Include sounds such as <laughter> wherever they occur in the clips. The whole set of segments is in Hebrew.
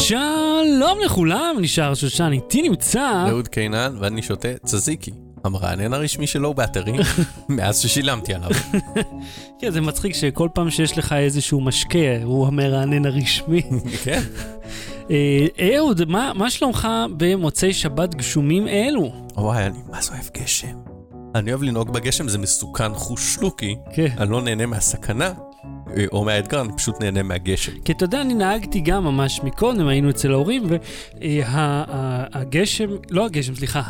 שלום לכולם, נשאר שושן, איתי נמצא... אהוד קינן, ואני שותה צזיקי, המרענן הרשמי שלו באתרים, <laughs> מאז ששילמתי עליו. <laughs> כן, זה מצחיק שכל פעם שיש לך איזשהו משקה, הוא המרענן הרשמי. <laughs> כן. אה, אהוד, מה, מה שלומך במוצאי שבת גשומים אלו? וואי, אני מה זה אוהב גשם. אני אוהב לנהוג בגשם, זה מסוכן חושלוקי. כן. אני לא נהנה מהסכנה, או מהאתגר, אני פשוט נהנה מהגשם. כי אתה יודע, אני נהגתי גם ממש מקודם, היינו אצל ההורים, והגשם, לא הגשם, סליחה,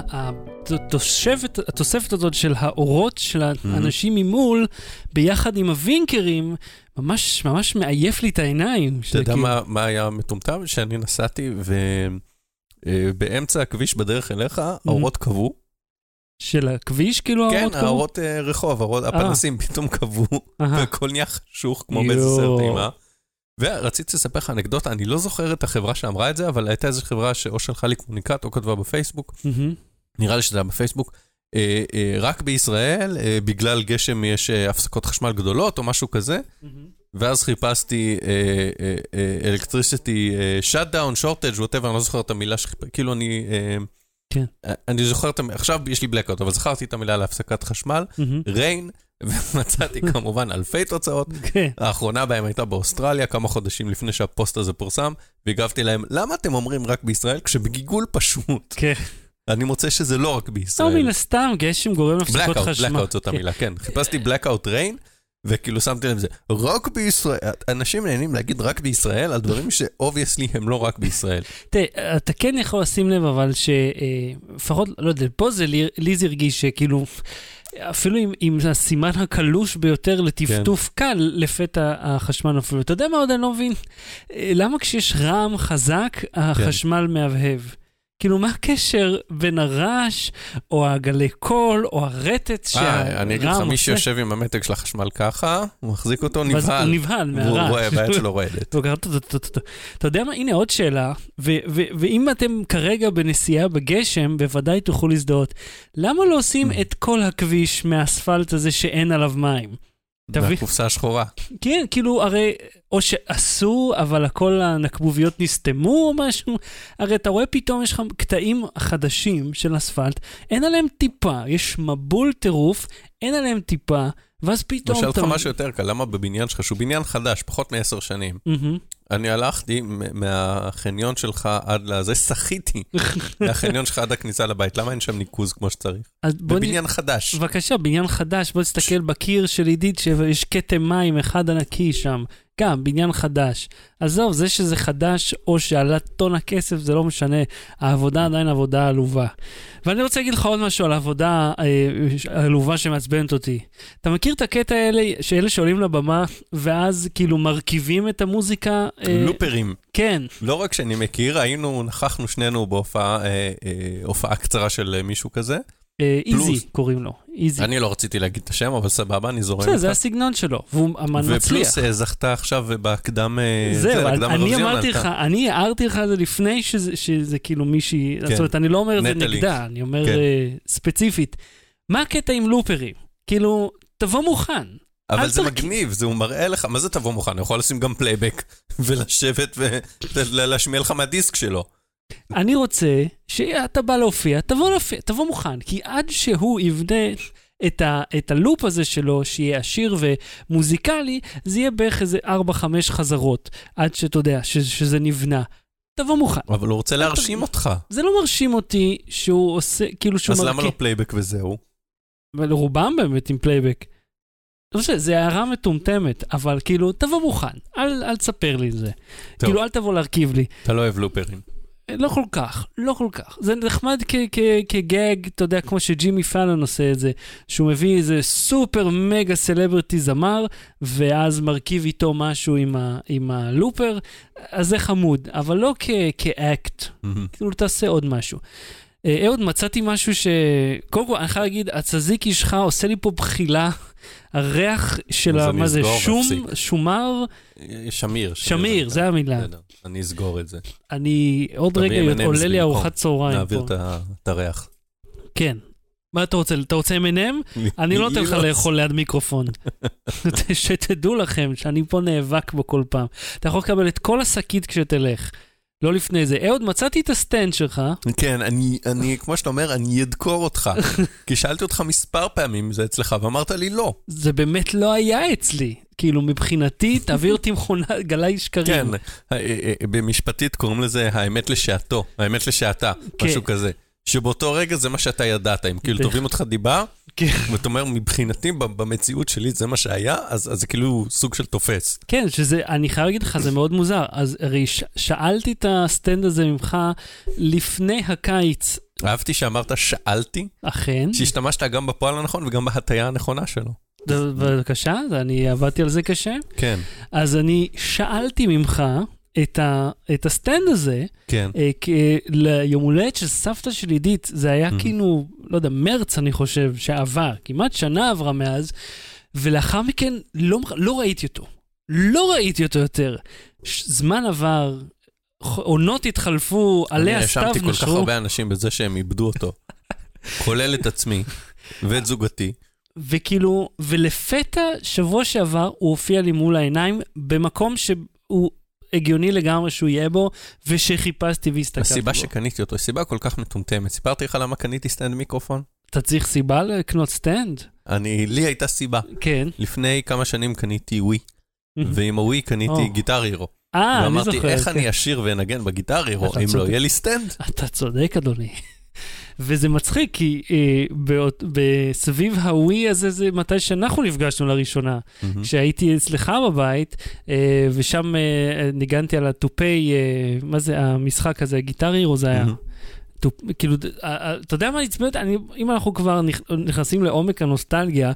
התוספת, התוספת הזאת של האורות של האנשים ממול, ביחד עם הווינקרים, ממש ממש מעייף לי את העיניים. אתה יודע כאילו- מה, מה היה מטומטם? שאני נסעתי ובאמצע הכביש בדרך אליך, האורות כבו. של הכביש, כאילו כן, האורות אה, רחוב, האורות- הפנסים <laughs> פתאום אהה. והכל נהיה חשוך כמו באיזה. סרט אימה. ורציתי לספר לך אנקדוטה, אני לא זוכר את החברה שאמרה את זה, אבל הייתה איזו חברה שאו שלחה לי קומוניקט או כתבה בפייסבוק. נראה לי שזה היה בפייסבוק. אה, אה, רק בישראל, אה, בגלל גשם יש אה, הפסקות חשמל גדולות או משהו כזה, ואז חיפשתי electricity shutdown, shortage whatever, אני לא זוכר את המילה שחיפשתי, כאילו אני... אה, כן. אני זוכר את המילה, עכשיו יש לי blackout, אבל זכרתי את המילה להפסקת חשמל. Rain, <laughs> ומצאתי <laughs> כמובן אלפי תוצאות. כן. האחרונה בהם הייתה באוסטרליה, כמה חודשים לפני שהפוסט הזה פורסם, והגבתי להם, למה אתם אומרים רק בישראל, כשבגוגול פשוט, כן. אני מוצא שזה לא רק לא, בישראל. מן הסתם, גשם גורם להפסקות blackout, חשמל. blackout זאת כן. המילה, כן. חיפשתי blackout rain, וכאילו שמתי לב זה, רק בישראל, אנשים נהנים להגיד רק בישראל על דברים ש obviously הם לא רק בישראל. תראה, אתה כן יכול לשים לב, אבל שלפחות, לא יודע, פה זה לי, זה הרגיש שכאילו, אפילו עם, עם הסימן הקלוש ביותר לטפטוף כן. קל, לפתע החשמל נופל. אתה יודע מה עוד אני לא מבין? אה, למה כשיש רעם חזק, החשמל מהבהב? כאילו, מה הקשר בין הרעש, או הגלי קול, או הרטט שהרעם אה, אני אגיד לך, מי עושה? שיושב עם המתג של החשמל ככה, הוא מחזיק אותו ואז הוא נבהל. נבהל מהרעש. רואה, והיד שלו רועדת. <laughs> אתה יודע מה? הנה עוד שאלה, ואם אתם כרגע בנסיעה בגשם, בוודאי תוכלו להזדהות. למה לא עושים את כל הכביש מהאספלט הזה שאין עליו מים? תביא. מהקופסה השחורה. כן, כאילו, הרי, או שעשו, אבל הכל הנקבוביות נסתמו או משהו, הרי אתה רואה פתאום יש לך קטעים חדשים של אספלט, אין עליהם טיפה, יש מבול טירוף, אין עליהם טיפה, ואז אני פתאום אשאל אותך משהו יותר קל, למה בבניין שלך, שהוא בניין חדש, פחות מעשר שנים. אני הלכתי מהחניון שלך עד לזה, שחיתי <laughs> מהחניון שלך עד הכניסה לבית, למה אין שם ניקוז כמו שצריך? בבניין חדש. בבקשה, בניין חדש, בוא תסתכל בקיר של עידית שיש כתם מים אחד ענקי שם. גם, בניין חדש. עזוב, זה שזה חדש או שעלה טון הכסף, זה לא משנה. העבודה עדיין עבודה עלובה. ואני רוצה להגיד לך עוד משהו על העבודה אה, העלובה שמעצבנת אותי. אתה מכיר את הקטע האלה, שאלה שעולים לבמה, ואז כאילו מרכיבים את המוזיקה? אה, לופרים. כן. לא רק שאני מכיר, היינו, נכחנו שנינו בהופעה אה, אה, קצרה של אה, מישהו כזה. אה, איזי. קוראים לו, איזי. אני לא רציתי להגיד את השם, אבל סבבה, אני זורם איתך. זה הסגנון שלו, והוא אמן מצליח. ופלוס אה, זכתה עכשיו בהקדם, אה, זה, זהו, להקדם אני אמרתי. לך, אני הערתי לך את זה לפני שזה, שזה כאילו מישהי, כן. זאת אומרת, אני לא אומר את זה. נגדה, אני אומר כן. ספציפית. מה הקטע עם לופרים? כאילו, תבוא מוכן. אבל זה. מגניב, זה הוא מראה לך, מה זה תבוא מוכן? אני יכול לשים גם פלייבק <laughs> ולשבת ולהשמיע לך מהדיסק שלו. אני רוצה שאתה בא להופיע, תבוא להופיע, תבוא מוכן, כי עד שהוא יבנה את, ה, את הלופ הזה שלו, שיהיה עשיר ומוזיקלי, זה יהיה בערך איזה 4-5 חזרות, עד שאתה יודע, ש, שזה נבנה. תבוא מוכן. אבל הוא רוצה להרשים אותך. זה לא מרשים אותי שהוא עושה, כאילו שהוא אז למה מרכיב- לא פלייבק וזהו? אבל רובם באמת עם פלייבק. לא משנה, זה הערה מטומטמת, אבל כאילו, תבוא מוכן, אל, אל תספר לי את זה. טוב. כאילו, אל תבוא להרכיב לי. אתה לא אוהב לופרים. לא כל כך, לא כל כך. זה נחמד כ gag, אתה יודע, כמו שג'ימי פאלון עושה את זה, שהוא מביא איזה סופר מגה סלבריטי זמר, ואז מרכיב איתו משהו עם, ה- עם הלופר, אז זה חמוד, אבל לא כ- כאקט, כאילו תעשה עוד משהו. אה, אהוד, מצאתי משהו ש... קודם כל, אני חייב להגיד, הצזיקי שלך עושה לי פה בחילה. הריח של ה... מה זה, שום. שומר, שמיר. שמיר, זה המילה. אני אסגור את זה. אני עוד רגע עולה לי. ארוחת צהריים נעביר פה. ה- את הריח. כן. מה אתה רוצה? אתה רוצה M&M? <laughs> אני לא נותן לך לא. לאכול ליד מיקרופון. <laughs> <laughs> שתדעו לכם שאני פה נאבק בו כל פעם. אתה יכול לקבל את כל השקית כשתלך. לא לפני זה. אהוד, מצאתי את הסטנד שלך. כן, אני, אני, כמו שאתה אומר, אני אדקור אותך. <laughs> כי שאלתי אותך מספר פעמים אם זה אצלך, ואמרת לי לא. זה באמת לא היה אצלי. כאילו, מבחינתי, תעביר אותי מכונה, גלאי שקרים. כן, אה, אה, אה, במשפטית קוראים לזה האמת לשעתו, האמת לשעתה, כן. משהו כזה. שבאותו רגע זה מה שאתה ידעת, אם כאילו. תובעים אותך דיבה, כן. ואתה אומר, מבחינתי, במציאות שלי זה מה שהיה, אז אז זה כאילו סוג של תופס. כן, שזה, אני חייב להגיד לך, זה מאוד מוזר. אז הרי ש- שאלתי את הסטנד הזה ממך לפני הקיץ, אהבתי שאמרת שאלתי, אכן. שהשתמשת גם בפועל הנכון וגם בהטייה הנכונה שלו. בבקשה, אני עבדתי על זה קשה. כן, אז אני שאלתי ממך את, ה, את הסטנד הזה, כן. אה, כ- ליום הולדת של סבתא של עידית, זה היה Mhm. כאילו, לא יודע, מרץ אני חושב, שעבר, כמעט שנה עברה מאז, ולאחר מכן לא, לא ראיתי אותו. לא ראיתי אותו יותר. זמן עבר, עונות התחלפו, עלי אני הסתיו האשמתי כל כך נשרו, הרבה אנשים בזה שהם איבדו אותו. <laughs> כולל את עצמי ואת זוגתי. וכאילו, ולפתע, שבוע שעבר, הוא הופיע לי מול העיניים, במקום שהוא הגיוני לגמרי שהוא יהיה בו, ושחיפשתי והסתכלתי בו. הסיבה שקניתי אותו היא סיבה כל כך מטומטמת. סיפרתי לך למה קניתי סטנד מיקרופון? אתה צריך סיבה לקנות סטנד? אני, לי הייתה סיבה. כן. לפני כמה שנים קניתי Wii, ועם ה Wii קניתי. Guitar Hero. אה, אני ואמרתי, זוכר. איך כן. אני אשיר ואנגן ב Guitar Hero, אם לא. יהיה לי סטנד? אתה צודק, אדוני. וזה מצחיק, כי אה, באות- בסביב הווי הזה, זה מתי שאנחנו נפגשנו לראשונה. מהמם. כשהייתי אצלך בבית, אה, ושם אה, ניגנתי על התופי, אה, מה זה המשחק הזה, גיטר הירו זה היה. מהמם. כאילו, אתה יודע מה עצבן אותי? אם אנחנו כבר נכ- נכנסים לעומק הנוסטלגיה,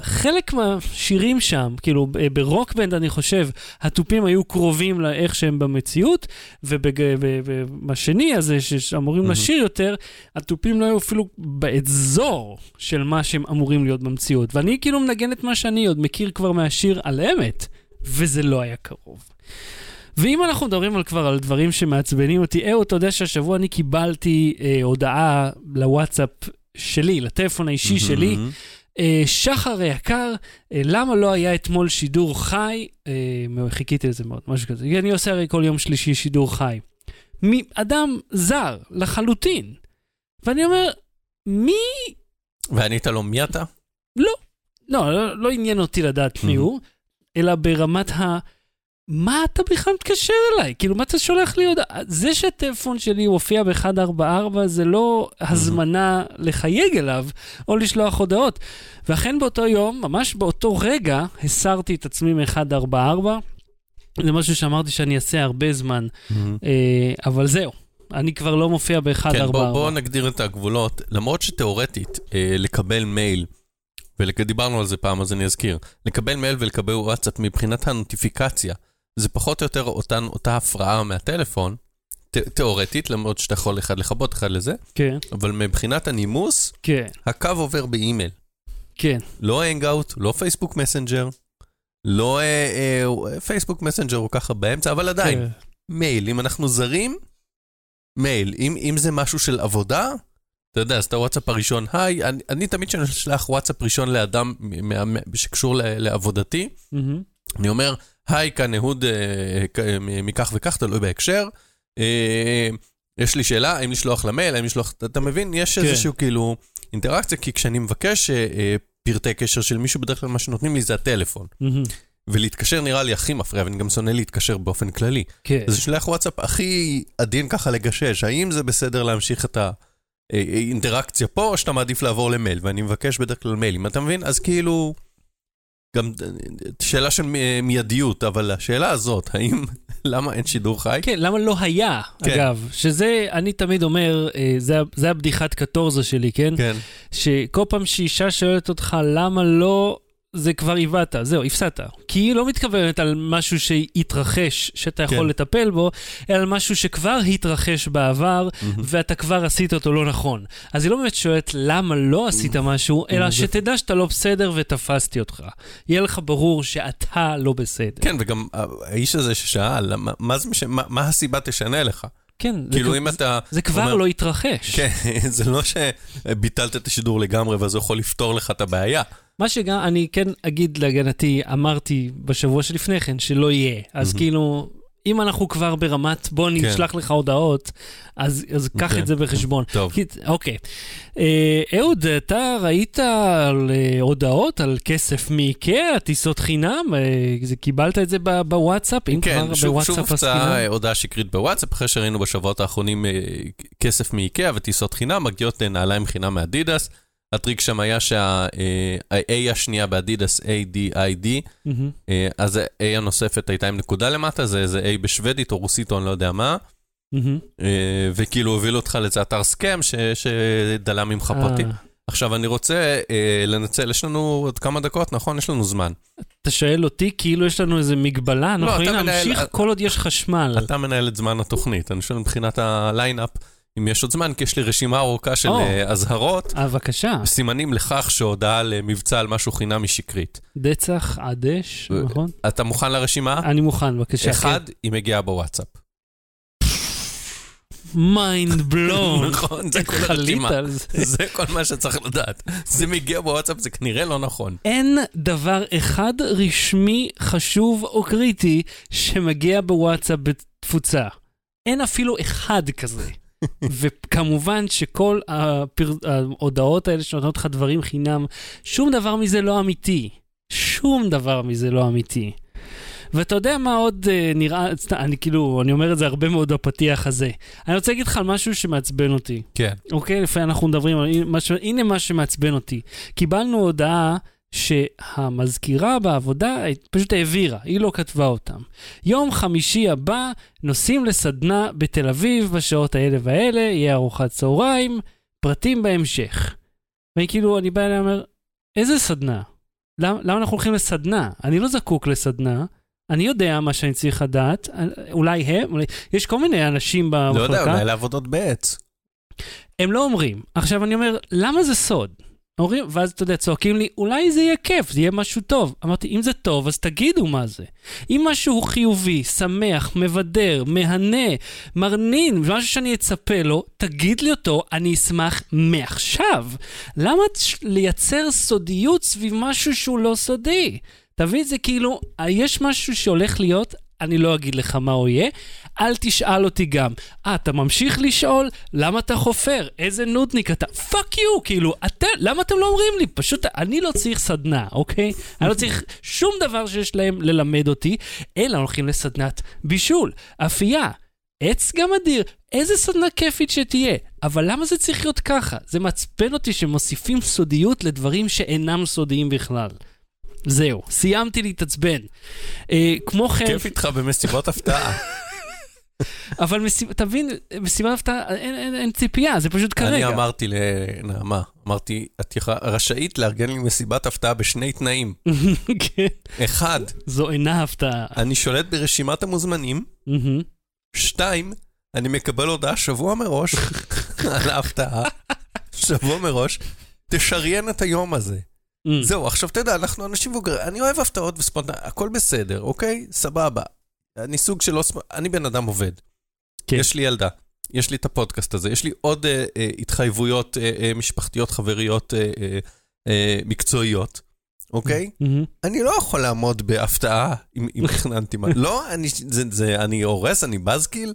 חלק מהשירים שם, כאילו ברוקבנד אני חושב, התופים היו קרובים לאיך שהם במציאות, ובשני הזה שאמורים. לשיר יותר, התופים לא היו אפילו באזור של מה שהם אמורים להיות במציאות. ואני כאילו מנגן את מה שאני עוד מכיר כבר מהשיר על אמת, וזה לא היה קרוב. ואם אנחנו מדברים על כבר על דברים שמעצבנים אותי, אהו, אתה יודע שהשבוע אני קיבלתי אה, הודעה לוואטסאפ שלי, לטלפון האישי שלי, מהמם. אה, שחר היקר, אה, למה לא היה אתמול שידור חי? אה, חיכיתי לזה מאוד, משהו כזה. אני עושה הרי כל יום שלישי שידור חי. מאדם זר, לחלוטין. ואני אומר, מי... וענית לו, מי אתה? לא, לא, לא עניין אותי לדעת מי. הוא, אלא ברמת ה... מה אתה בכלל מתקשר אליי? כאילו, מה אתה שולח לי הודעה? זה שהטלפון שלי הופיע ב-144 זה לא הזמנה לחייג אליו או לשלוח הודעות. ואכן באותו יום, ממש באותו רגע, הסרתי את עצמי מ-144. זה משהו שאמרתי שאני אעשה הרבה זמן, מהמם. אה, אבל זהו, אני כבר לא מופיע ב-144. כן, בוא, בוא נגדיר את הגבולות. למרות שתאורטית, אה, לקבל מייל, ודיברנו על זה פעם, אז אני אזכיר, לקבל מייל ולקבל וואטסאפ מבחינת הנוטיפיקציה, זה פחות או יותר אותן, אותה הפרעה מהטלפון, ת, תאורטית, למרות שאתה יכול אחד לכבות אחד לזה, כן, אבל מבחינת הנימוס, כן, הקו עובר באימייל. כן. לא Hangout, לא פייסבוק Messenger, לא אה, אה, פייסבוק Messenger הוא ככה באמצע, אבל עדיין, כן. מייל, אם אנחנו זרים, מייל. אם, אם זה משהו של עבודה, אתה יודע, אז את הוואטסאפ הראשון, היי, אני, אני תמיד כשאני אשלח וואטסאפ ראשון לאדם שקשור ל- לעבודתי, מהמם. אני אומר, היי, כאן אהוד אה, מכך וכך, תלוי בהקשר. אה, יש לי שאלה, האם לשלוח למייל, האם לשלוח... אתה, מבין? יש כן. איזשהו כאילו אינטראקציה, כי כשאני מבקש אה, פרטי קשר של מישהו, בדרך כלל מה שנותנים לי זה הטלפון. ולהתקשר נראה לי הכי מפריע, ואני גם שונא להתקשר באופן כללי. כן. אז שולח וואטסאפ הכי עדין ככה לגשש, האם זה בסדר להמשיך את האינטראקציה פה, או שאתה מעדיף לעבור למייל, ואני מבקש בדרך כלל מיילים, אתה מבין? אז כאילו, גם אה, שאלה של מיידיות, אבל השאלה הזאת, האם, <laughs> למה אין שידור חי? כן, למה לא היה, כן. אגב? שזה, אני תמיד אומר, אה, זה, זה הבדיחת קטורזה שלי, כן? כן, שכל פעם שאישה שואלת אותך למה לא, זה כבר עיוונת, זהו, הפסדת. כי היא לא מתכוונת על משהו שהתרחש, שאתה יכול כן. לטפל בו, אלא על משהו שכבר התרחש בעבר, ואתה כבר עשית אותו לא נכון. אז היא לא באמת שואלת למה לא עשית משהו, אלא זה- שתדע שאתה לא בסדר ותפסתי אותך. יהיה לך ברור שאתה לא בסדר. כן, וגם האיש הזה ששאל, מה, מה, זה מש... מה, מה הסיבה תשנה לך? כן, זה כאילו, כבר- אם אתה... זה כבר אומר- לא התרחש. כן, <laughs> זה לא שביטלת את השידור לגמרי, ואז הוא יכול לפתור לך את הבעיה. מה שגם, אני כן אגיד להגנתי, אמרתי בשבוע שלפני כן שלא יהיה. אז מהמם. כאילו, אם אנחנו כבר ברמת בוא כן. נשלח לך הודעות, אז, אז קח כן. את זה בחשבון. טוב. כי- אוקיי. אה, אהוד, אתה ראית על אה, הודעות על כסף מאיקאה, טיסות חינם? אה, זה- קיבלת את זה ב- בוואטסאפ? אם כן, כבר שוב, שוב בוואטסאפ הופצה עסקינן? אה, הודעה שקרית בוואטסאפ, אחרי שראינו בשבועות האחרונים אה, כסף מאיקאה וטיסות חינם, מגיעות אה, נעליים חינם מאדידס. הטריק שם היה שה-A השנייה באדידס, ADID. אה, אז ה-A הנוספת הייתה עם נקודה למטה, זה איזה A בשוודית או רוסית או אני לא יודע מה. אה, וכאילו הובילו אותך לאיזה אתר scam ש- שדלה ממך פרטים. אה, עכשיו אני רוצה אה, לנצל, יש לנו עוד כמה דקות, נכון? יש לנו זמן. אתה שואל אותי כאילו יש לנו איזה מגבלה, אנחנו לא, יכולים מנהל- להמשיך כל עוד יש חשמל. אתה מנהל את זמן התוכנית, אני שואל מבחינת הליינאפ, אם יש עוד זמן, כי יש לי רשימה ארוכה של. אה, אזהרות, אה, בבקשה. סימנים לכך שהודעה על מבצע על משהו חינם היא שקרית. דצח, עדש, אה, נכון? אתה מוכן לרשימה? אני מוכן, בבקשה. אחד, היא מגיעה בוואטסאפ. Mind blown. <laughs> נכון, זה כל הרשימה. זה כל מה שצריך לדעת. זה מגיע בוואטסאפ, זה כנראה לא נכון. אין דבר אחד רשמי, חשוב או קריטי שמגיע בוואטסאפ בתפוצה. אין אפילו אחד כזה. וכמובן שכל הפר... ההודעות האלה שנותנות לך דברים חינם, שום דבר מזה לא אמיתי. שום דבר מזה לא אמיתי. ואתה יודע מה עוד אה, נראה, אני כאילו, אני אומר את זה הרבה מאוד בפתיח הזה. אני רוצה להגיד לך על משהו שמעצבן אותי. כן. אוקיי, לפעמים אנחנו מדברים על. הנה מה שמעצבן אותי. קיבלנו הודעה שהמזכירה בעבודה פשוט העבירה, היא לא כתבה אותם. יום חמישי הבא נוסעים לסדנה בתל אביב בשעות האלה והאלה, יהיה ארוחת צהריים, פרטים בהמשך. וכאילו, אני בא אליה ואומר, איזה סדנה? למה, למה אנחנו הולכים לסדנה? אני לא זקוק לסדנה. אני יודע מה שאני צריך לדעת, אולי הם, אולי... יש כל מיני אנשים לא במחלקה. יודע, אולי לעבודות בעץ. הם לא אומרים. עכשיו אני אומר, למה זה סוד? אומרים, ואז אתה יודע, צועקים לי, אולי זה יהיה כיף, זה יהיה משהו טוב. אמרתי, אם זה טוב, אז תגידו מה זה. אם משהו הוא חיובי, שמח, מבדר, מהנה, מרנין, משהו שאני אצפה לו, תגיד לי אותו, אני אשמח מעכשיו. למה לייצר סודיות סביב משהו שהוא לא סודי? תבין, זה כאילו, יש משהו שהולך להיות, אני לא אגיד לך מה הוא יהיה, אל תשאל אותי גם. אה, אתה ממשיך לשאול? למה אתה חופר? איזה נודניק אתה? Fuck you, כאילו, אתה, למה אתם לא אומרים לי? פשוט, אני לא צריך סדנה, אוקיי? אני לא צריך שום דבר שיש להם ללמד אותי, אלא הולכים לסדנת בישול, אפייה. עצם אדיר, איזה סדנה כיפית שתהיה. אבל למה זה צריך להיות ככה? זה מעצבן אותי שמוסיפים סודיות לדברים שאינם סודיים בכלל. זהו, סיימתי להתעצבן. אה, כמו כן, כיף איתך במסיבות הפתעה. <laughs> אבל מסיב... תבין, מסיבת הפתעה, אין, אין, אין ציפייה, זה פשוט אני כרגע. אמרתי לנעמה, אמרתי, את יכולה- רשאית לארגן לי מסיבת הפתעה בשני תנאים. <laughs> כן, אחד, זו אינה הפתעה. אני שולט ברשימת המוזמנים. שתיים, אני מקבל הודעה שבוע מראש <laughs> על ההפתעה, שבוע מראש, תשריין את היום הזה. אמ, זהו, עכשיו יודע, אנחנו אנשים מבוגרים, אני אוהב הפתעות וספונטניות, הכל בסדר, אוקיי? סבבה. אני סוג של לא... אני בן אדם עובד. כן. יש לי ילדה, יש לי את הפודקאסט הזה, יש לי עוד אה, אה, התחייבויות אה, אה, משפחתיות, חבריות, אה, אה, אה, מקצועיות, אוקיי? מהמם. אני לא יכול לעמוד בהפתעה אם אם <laughs> תכננתי מה. לא, אני, זה, זה, אני הורס, אני בזקיל.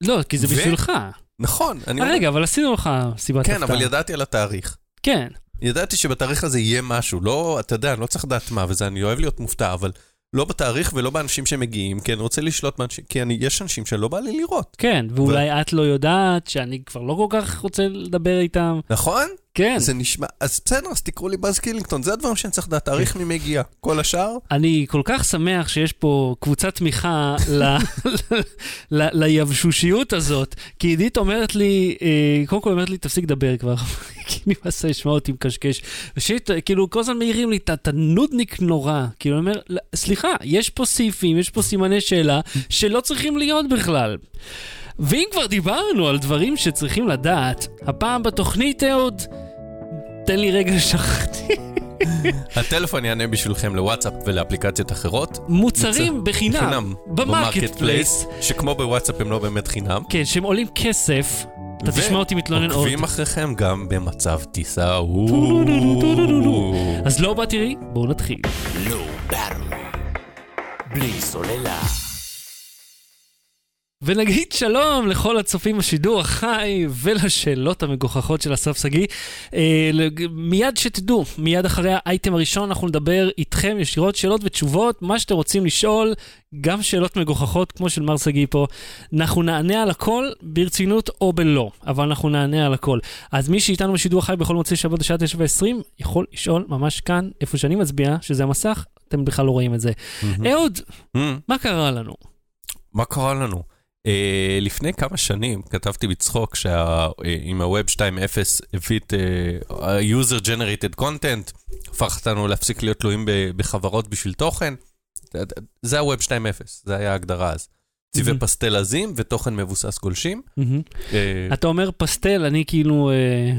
לא, כי זה ו- בשבילך. נכון, אני אה, אומר, רגע, אבל עשינו לך סיבת כן, הפתעה. אבל ידעתי על התאריך. כן, ידעתי שבתאריך הזה יהיה משהו, לא, אתה יודע, אני לא צריך לדעת מה, וזה, אני אוהב להיות מופתע, אבל לא בתאריך ולא באנשים שמגיעים, כי אני רוצה לשלוט באנשים, כי אני, יש אנשים שלא בא לי לראות. כן, ואולי את לא יודעת שאני כבר לא כל כך רוצה לדבר איתם. נכון? כן. זה נשמע, אז בסדר, אז תקראו לי בז קילינגטון, זה הדברים שאני צריך לדעת, תאריך מי מגיע. כל השאר, אני כל כך שמח שיש פה קבוצת תמיכה <laughs> ליבשושיות הזאת, כי עידית אומרת לי, אה, קודם כל אומרת לי, תפסיק לדבר כבר, <laughs> כי נמאס לי לשמוע אותי מקשקש. ו shit, כאילו, כל הזמן מעירים לי, "אתה- אתה נודניק נורא. כאילו, אני אומר, "לא, סליחה, יש פה סעיפים, יש פה סימני שאלה, שלא צריכים להיות בכלל. ואם כבר דיברנו על דברים שצריכים לדעת, הפעם בתוכנית, אהוד, תן לי רגע, שכחתי. הטלפון יענה בשבילכם לוואטסאפ ולאפליקציות אחרות. מוצרים בחינם, חינם. ב Marketplace. שכמו בוואטסאפ הם לא באמת חינם. כן, שהם עולים כסף. אתה תשמע אותי מתלונן עוד. עוקבים אחריכם גם במצב טיסה. אז לא באתי, בואו נתחיל. בלי סוללה. ונגיד שלום לכל הצופים בשידור החי ולשאלות המגוחכות של אסף שגיא. אה, מיד שתדעו, מיד אחרי האייטם הראשון אנחנו נדבר איתכם ישירות שאלות ותשובות, מה שאתם רוצים לשאול, גם שאלות מגוחכות כמו של מר שגיא פה. אנחנו נענה על הכל ברצינות או בלא, אבל אנחנו נענה על הכל. אז מי שאיתנו בשידור החי בכל מוצאי שבת בשעה 9 ו-20 יכול לשאול ממש כאן, איפה שאני מצביע, שזה המסך, אתם בכלל לא רואים את זה. אהוד, Mm, מה קרה לנו? מה קרה לנו? Uh, לפני כמה שנים כתבתי בצחוק שעם ה-Web 2.0 הביא את uh, ה-user generated content, הפך אותנו להפסיק להיות תלויים בחברות בשביל תוכן. זה ה-Web 2.0, זה היה ההגדרה אז. צבעי מהמם. פסטל עזים ותוכן מבוסס גולשים. מהמם. אה, אתה אומר פסטל, אני כאילו אה,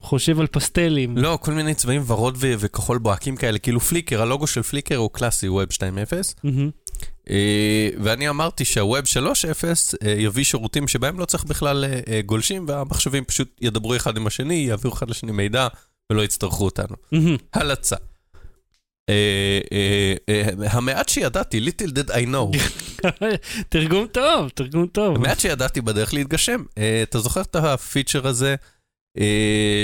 חושב על פסטלים. לא, כל מיני צבעים ורוד ו- וכחול בוהקים כאלה, כאילו פליקר, הלוגו של פליקר הוא קלאסי, Web 2.0. מהמם. אה, ואני אמרתי שה-Web 3.0 אה, יביא שירותים שבהם לא צריך בכלל אה, גולשים, והמחשבים פשוט ידברו אחד עם השני, יעבירו אחד לשני מידע, ולא יצטרכו אותנו. מהמם. הלצה. המעט שידעתי, little did I know, <laughs> תרגום טוב, תרגום טוב. המעט שידעתי בדרך להתגשם. אתה זוכר את הפיצ'ר הזה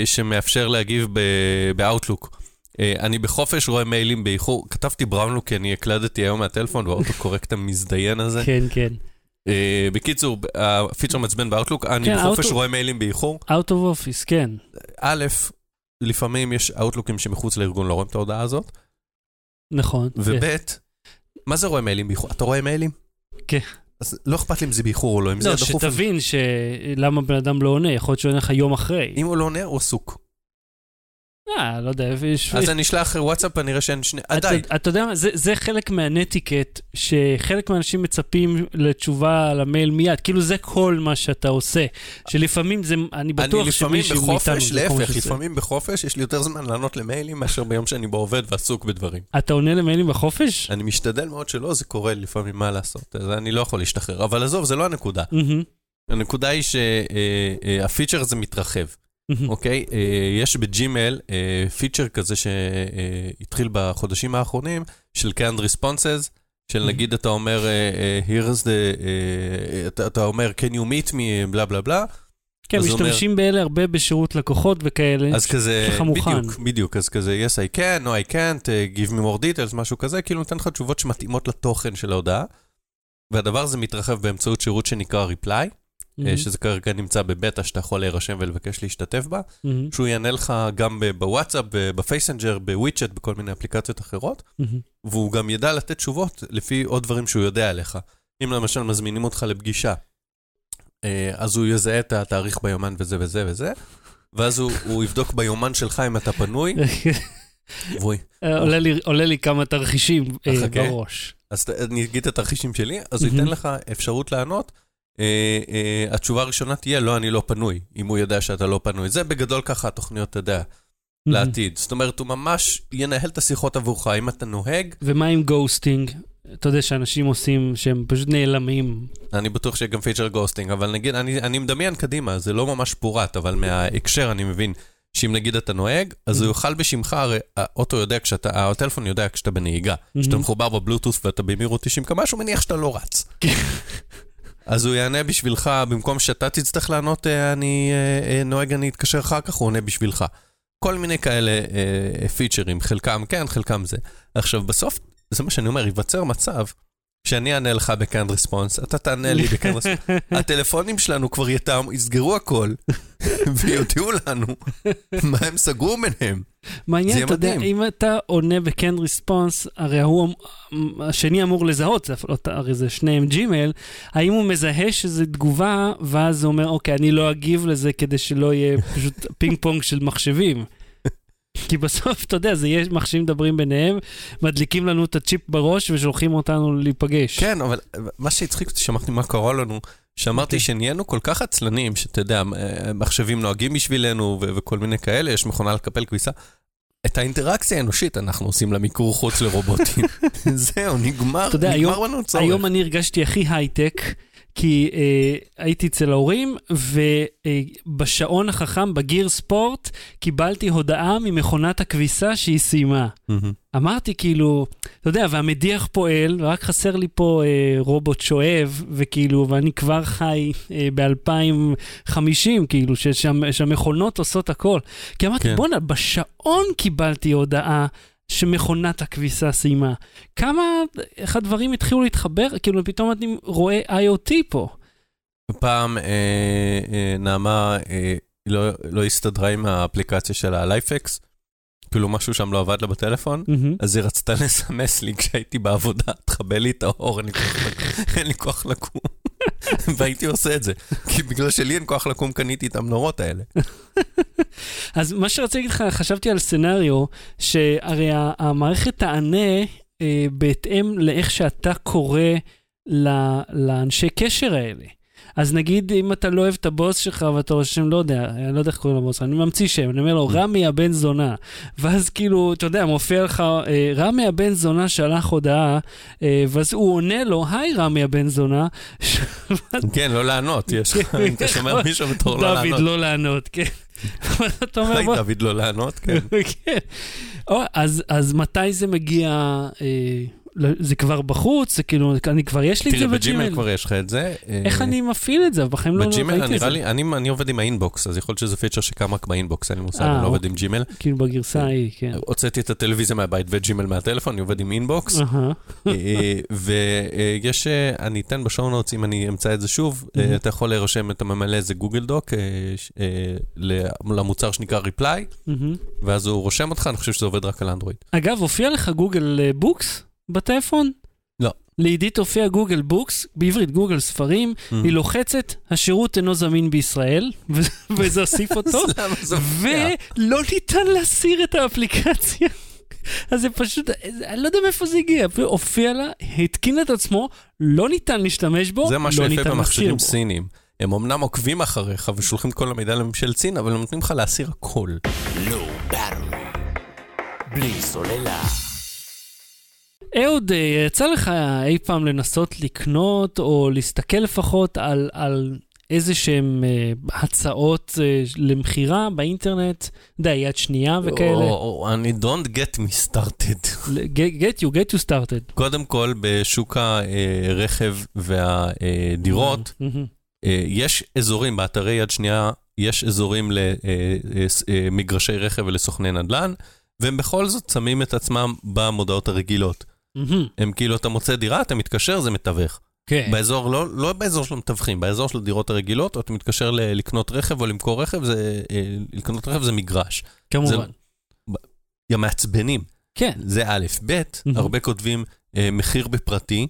שמאפשר להגיב ב- באאוטלוק? אה, אני בחופש רואה מיילים באיחור, כתבתי בראונלוק כי אני הקלדתי היום מהטלפון והאוטו-קורקט המזדיין הזה. כן, כן. אה, בקיצור, הפיצ'ר מעצבן באאוטלוק, אני כן, בחופש רואה מיילים באיחור. Out of office, כן. א', לפעמים יש אאוטלוקים שמחוץ לארגון לא רואים את ההודעה הזאת, נכון. וב', מה זה רואה מיילים באיחור? אתה רואה מיילים? כן. אז לא אכפת לי אם זה באיחור או לא, אם זה לא, דחוף. שתבין שלמה בן אדם לא עונה, יכול להיות שהוא עונה לך יום אחרי. אם הוא לא עונה, הוא עסוק. אה, לא יודע, יש... אז אני אשלח וואטסאפ, אני אראה שאין שני... אה, אתה, די. אתה יודע מה, זה, זה חלק מהנטיקט, שחלק מהאנשים מצפים לתשובה על המייל מיד, כאילו זה כל מה שאתה עושה. שלפעמים זה, אני אני בטוח לפעמים שמישהו מאיתנו, בחופש, זה כל מה להפך. לפעמים בחופש יש לי יותר זמן לענות למיילים מאשר ביום שאני בו עובד ועסוק בדברים. אתה עונה למיילים בחופש? אני משתדל מאוד שלא, זה קורה לפעמים, מה לעשות? אז אני לא יכול להשתחרר. אבל עזוב, זה לא הנקודה. הנקודה היא שהפיצ'ר הזה מתרחב. מהמם. אוקיי? אה, יש בג'ימל אה, פיצ'ר כזה שהתחיל בחודשים האחרונים, של canned responses, של נגיד אתה אומר, אה, אה, here's the, אה, אתה- אתה אומר, can you meet me, בלה בלה בלה, כן, הוא אומר- משתמשים באלה הרבה בשירות לקוחות וכאלה. אז כזה. בדיוק, בדיוק, אז כזה, yes I can, no I can't, give me more details, משהו כזה, כאילו נותן לך תשובות שמתאימות לתוכן של ההודעה. והדבר הזה מתרחב באמצעות שירות שנקרא reply, אה, שזה כרגע נמצא בבטא, שאתה יכול להירשם ולבקש להשתתף בה. מהמם, שהוא יענה לך גם בוואטסאפ, במסנג'ר, ב WeChat, בכל מיני אפליקציות אחרות, מהמם. והוא גם ידע לתת תשובות לפי עוד דברים שהוא יודע עליך. אם למשל מזמינים אותך לפגישה, אה, אז הוא יזהה את התאריך ביומן וזה וזה וזה, ואז הוא, הוא יבדוק ביומן שלך אם אתה פנוי, <laughs> והוא... עולה לי- עולה לי כמה תרחישים אה. בראש. אז אני אגיד את התרחישים שלי, אז הוא ייתן. לך אפשרות לענות. אה, אה, התשובה הראשונה תהיה, לא, אני לא פנוי, אם הוא יודע שאתה לא פנוי. זה בגדול ככה התוכניות, אתה יודע, מהמם. לעתיד. זאת אומרת, הוא ממש ינהל את השיחות עבורך. אם אתה נוהג, ומה עם ghosting? אתה יודע שאנשים עושים שהם פשוט נעלמים. אני בטוח שיהיה גם פיצ'ר ghosting, אבל נגיד, אני, אני מדמיין קדימה, זה לא ממש מפורט, אבל מההקשר אני מבין שאם נגיד אתה נוהג, אז הוא יוכל בשמך, הרי האוטו יודע כשאתה, הטלפון יודע כשאתה בנהיגה. כשאתה מחובר בבלוטות' ואתה במהירות 90 קמ"ש, הוא מניח שאתה לא רץ. אז הוא יענה בשבילך, במקום שאתה תצטרך לענות, אה, אני אה, אה, נוהג, אני אתקשר אחר כך, הוא עונה בשבילך. כל מיני כאלה פיצ'רים, חלקם כן, חלקם זה. עכשיו, בסוף, זה מה שאני אומר, ייווצר מצב שאני אענה לך ב canned response, אתה תענה לי ב canned response. <laughs> הטלפונים שלנו כבר יתם, יסגרו הכל, <laughs> ויודיעו לנו מה הם סגרו ביניהם. מעניין, אתה יודע. אם אתה עונה ב-canned response, הרי ההוא, אמ- השני אמור לזהות, הרי זה שניהם ג'ימייל, האם הוא מזהה שזו תגובה, ואז הוא אומר, אוקיי, אני לא אגיב לזה כדי שלא יהיה פשוט פינג פונג של מחשבים. כי בסוף, אתה יודע, זה יש מחשבים מדברים ביניהם, מדליקים לנו את הצ'יפ בראש ושולחים אותנו להיפגש. כן, אבל מה שהצחיק אותי, שמעתי מה קרה לנו, שאמרתי אוקיי. שנהיינו כל כך עצלנים, שאתה יודע, אה, מחשבים נוהגים בשבילנו ו- וכל מיני כאלה, יש מכונה לקפל כביסה. את האינטראקציה האנושית אנחנו עושים למיקור חוץ לרובוטים. <laughs> זהו, נגמר, נגמר לנו צורך. היום אני הרגשתי הכי הייטק, כי אה, הייתי אצל ההורים, ובשעון החכם, בגיר ספורט, קיבלתי הודעה ממכונת הכביסה שהיא סיימה. מהמם. אמרתי כאילו, אתה יודע, והמדיח פועל, רק חסר לי פה אה, רובוט שואב, וכאילו, ואני כבר חי אה, ב-2050, כאילו, ששם- שהמכונות עושות הכל. כי אמרתי, כן. בואנה, בשעון קיבלתי הודעה שמכונת הכביסה סיימה. כמה, איך הדברים התחילו להתחבר, כאילו, פתאום אני רואה IoT פה. פעם אה, אה, נעמה אה, לא, לא הסתדרה עם האפליקציה של ה-Lifex, כאילו משהו שם לא עבד לה בטלפון, מהמם. אז היא רצתה לסמס לי כשהייתי בעבודה, תכבה לי את האור, אין לי כוח לקום. <laughs> והייתי עושה את זה, כי בגלל שלי אין כוח לקום קניתי את המנורות האלה. <laughs> אז מה שרציתי להגיד לך, חשבתי על סצנריו, שהרי המערכת תענה אה, בהתאם לאיך שאתה קורא לאנשי קשר האלה. אז נגיד, אם אתה לא אוהב את הבוס שלך ואתה רושם, לא יודע, אני לא יודע איך קוראים לבוס, אני ממציא שם, אני אומר לו, רמי הבן זונה. ואז כאילו, אתה יודע, מופיע לך, אה, רמי הבן זונה שלח הודעה, אה, ואז הוא עונה לו, היי רמי הבן זונה. <laughs> כן, לא לענות, יש לך, אם אתה שומע מישהו בתור לא דוד, לענות. לא לענות, כן. <laughs> אתה אומר, היי "בוא, דוד לא לענות, כן. <laughs> כן. אז, אז מתי זה מגיע? אה, ל- זה כבר בחוץ? זה כאילו, אני כבר יש לי את זה תראה, בג'ימייל בג'ימייל. כבר יש לך את זה. איך אה, אני מפעיל את זה? בחיים לא בג'ימייל, ראיתי את נראה זה. לי, אני, אני עובד עם ה Inbox, אז יכול להיות שזה פיצ'ר שקם רק ב Inbox, אין לי מושג, אה, אני לא עובד אוקיי. עם ג'ימייל. כאילו בגרסה ההיא, כן. הוצאתי את הטלוויזיה מהבית וג'ימייל מהטלפון, אני עובד עם Inbox. ויש, אני אתן ב show notes, אם אני אמצא את זה שוב. אה, אתה יכול להירשם, אתה ממלא איזה גוגל Doc אה, אה, למוצר שנקרא Reply. ואז הוא רושם אותך, אני חושב שזה עובד רק על אנדרואיד. אגב, הופיע לך גוגל אה, Books בטלפון? לא. לעידית הופיע גוגל Books, בעברית גוגל ספרים, Mm. היא לוחצת, השירות אינו זמין בישראל, <laughs> וזה הוסיף אותו. זה? ולא ניתן להסיר את האפליקציה. אז זה פשוט, זה- אני לא יודע מאיפה זה הגיע, הופיע לה, התקין את עצמו, לא ניתן להשתמש בו, זה מה שיפה לא ניתן להסיר במכשירים בו. סינים. הם אמנם עוקבים אחריך ושולחים את כל המידע לממשל סין, אבל הם נותנים לך להסיר הכל. לא. בלי סוללה. אהוד, אה, יצא לך אי פעם לנסות לקנות, או להסתכל לפחות על, על איזה שהם אה, הצעות אה, למכירה באינטרנט, אתה יודע, יד שנייה וכאלה? או, או, אני don't get me started. get, get you, get you started. קודם כל, בשוק הרכב והדירות, מהמם. אה, יש אזורים, באתרי יד שנייה, יש אזורים למגרשי רכב ולסוכני נדל"ן, והם בכל זאת שמים את עצמם במודעות הרגילות. הם כאילו, אתה מוצא דירה, אתה מתקשר, זה מתווך. כן. באזור, לא, לא באזור של המתווכים, באזור של הדירות הרגילות, אתה מתקשר ל- לקנות רכב או למכור רכב, זה, אה, לקנות רכב זה מגרש. כמובן. יא מעצבנים, כן. זה א', ב'. הרבה כותבים אה, מחיר בפרטי.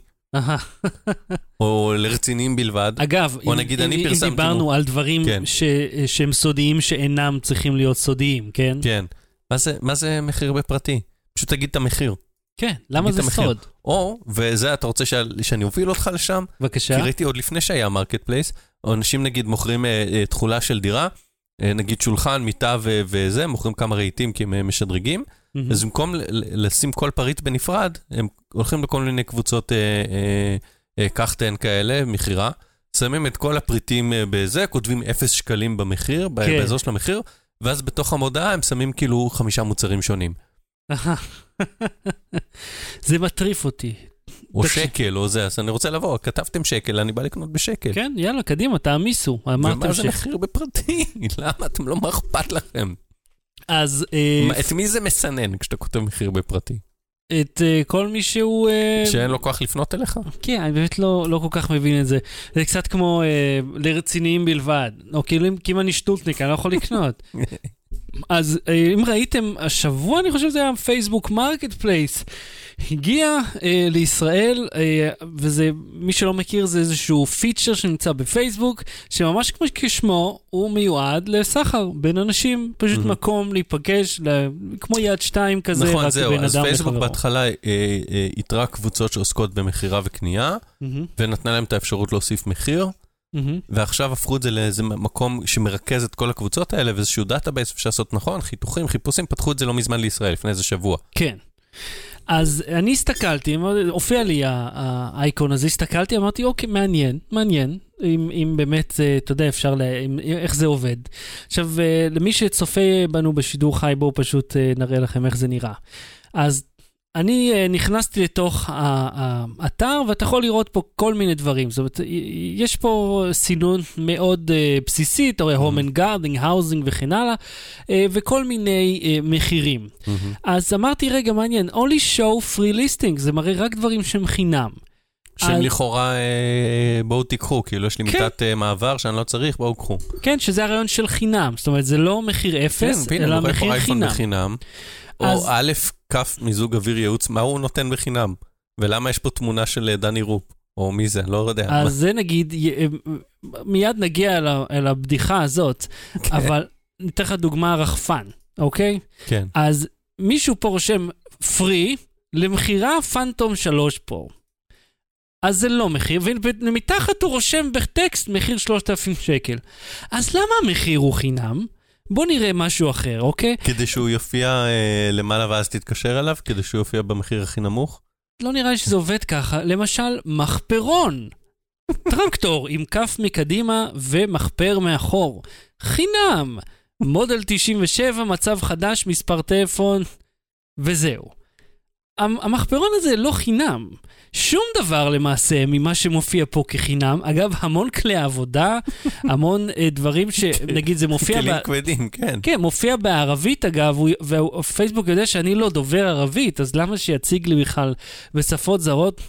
או לרציניים בלבד. אגב, או אם- נגיד, אם- אני אם פרסמתי דיברנו מו- על דברים כן. ש- שהם סודיים שאינם צריכים להיות סודיים, כן? כן. מה זה, מה זה מחיר בפרטי? פשוט תגיד את המחיר. כן, למה זה המחיר. סוד? או, וזה, אתה רוצה שה- שאני אוביל אותך לשם? בבקשה. כי ראיתי עוד לפני שהיה Marketplace, אנשים נגיד מוכרים אה, אה, תכולה של דירה, אה, נגיד שולחן, מיטה ו- וזה, מוכרים כמה רהיטים כי הם אה, משדרגים, מהמם. אז במקום לשים כל פריט בנפרד, הם הולכים לכל מיני קבוצות אה, אה, אה, קחטן כאלה, מכירה, שמים את כל הפריטים אה, בזה, כותבים 0 שקלים במחיר, כן. באזור של המחיר, ואז בתוך המודעה הם שמים כאילו חמישה מוצרים שונים. <laughs> זה מטריף אותי. או. שקל או זה, אז אני רוצה לבוא, כתבתם שקל, אני בא לקנות בשקל. כן, יאללה, קדימה, תעמיסו. ומה זה. מחיר בפרטי? <laughs> למה אתם לא, מה אכפת לכם? אז אה, מה, את מי זה מסנן כשאתה כותב מחיר בפרטי? את אה, כל מי שהוא... אה, שאין לו כוח לפנות אליך? כן, אני באמת לא, לא כל כך מבין את זה. זה קצת כמו אה, לרציניים בלבד. או כאילו, כי אם אני שטותניק, אני לא יכול לקנות. <laughs> אז אה, אם ראיתם, השבוע אני חושב שזה היה פייסבוק Marketplace. הגיע אה, לישראל, אה, וזה, מי שלא מכיר, זה איזשהו פיצ'ר שנמצא בפייסבוק, שממש כמו כשמו, הוא מיועד לסחר בין אנשים, פשוט מהמם. מקום להיפגש, ל- כמו יד שתיים כזה, נכון, רק זהו, בין אז אדם פייסבוק לחברו. בהתחלה אה, אה, איתרה קבוצות שעוסקות במכירה וקנייה, מהמם, ונתנה להם את האפשרות להוסיף מחיר. ועכשיו הפכו את זה לאיזה מקום שמרכז את כל הקבוצות האלה, ואיזשהו database אפשר לעשות נכון, חיתוכים, חיפושים, פתחו את זה לא מזמן לישראל, לפני איזה שבוע. כן. אז אני הסתכלתי, הופיע לי האייקון הזה, הסתכלתי, אמרתי, אוקיי, מעניין, מעניין, אם, אם באמת, אה, אתה יודע, אפשר, לה, אם, איך זה עובד. עכשיו, אה, למי שצופה בנו בשידור חי, בואו פשוט אה, נראה לכם איך זה נראה. אז אני אה, נכנסתי לתוך האתר, ואתה יכול לראות פה כל מיני דברים. זאת אומרת, יש פה סינון מאוד אה, בסיסי, אתה רואה home and gardening, housing וכן הלאה, אה, וכל מיני אה, מחירים. מהמם. אז אמרתי, רגע, מעניין, only show free listing, זה מראה רק דברים שהם חינם. שהם אז- לכאורה, אה, בואו תיקחו, כאילו יש לי כן. מיטת אה, מעבר שאני לא צריך, בואו קחו. כן, שזה הרעיון של חינם, זאת אומרת, זה לא מחיר אפס, כן, אלא אני רואה פה מחיר אייפון חינם. בחינם. או א', כ' מיזוג אוויר ייעוץ, מה הוא נותן בחינם? ולמה יש פה תמונה של אה, דני רופ? או מי זה, לא יודע. אז זה נגיד, י- מיד נגיע אל אל הבדיחה הזאת, כן, אבל ניתן לך דוגמה רחפן, אוקיי? כן. אז מישהו פה רושם פרי למכירה פנטום 3 פה. אז זה לא מחיר, ומתחת הוא רושם בטקסט מחיר 3,000 שקל. אז למה המחיר הוא חינם? בוא נראה משהו אחר, אוקיי? כדי שהוא יופיע אה, למעלה ואז תתקשר אליו? כדי שהוא יופיע במחיר הכי נמוך? לא נראה לי שזה עובד ככה. למשל, מחפרון. טרקטור עם כף מקדימה ומחפר מאחור. חינם. מודל 97, מצב חדש, מספר טלפון, וזהו. המ- המחפרון הזה לא חינם. שום דבר למעשה ממה שמופיע פה כחינם. אגב, המון כלי עבודה, המון אה, דברים שנגיד זה מופיע... כלים כבדים, כן. כן, מופיע בערבית אגב, ופייסבוק יודע שאני לא דובר ערבית, אז למה שיציג לי בכלל בשפות זרות?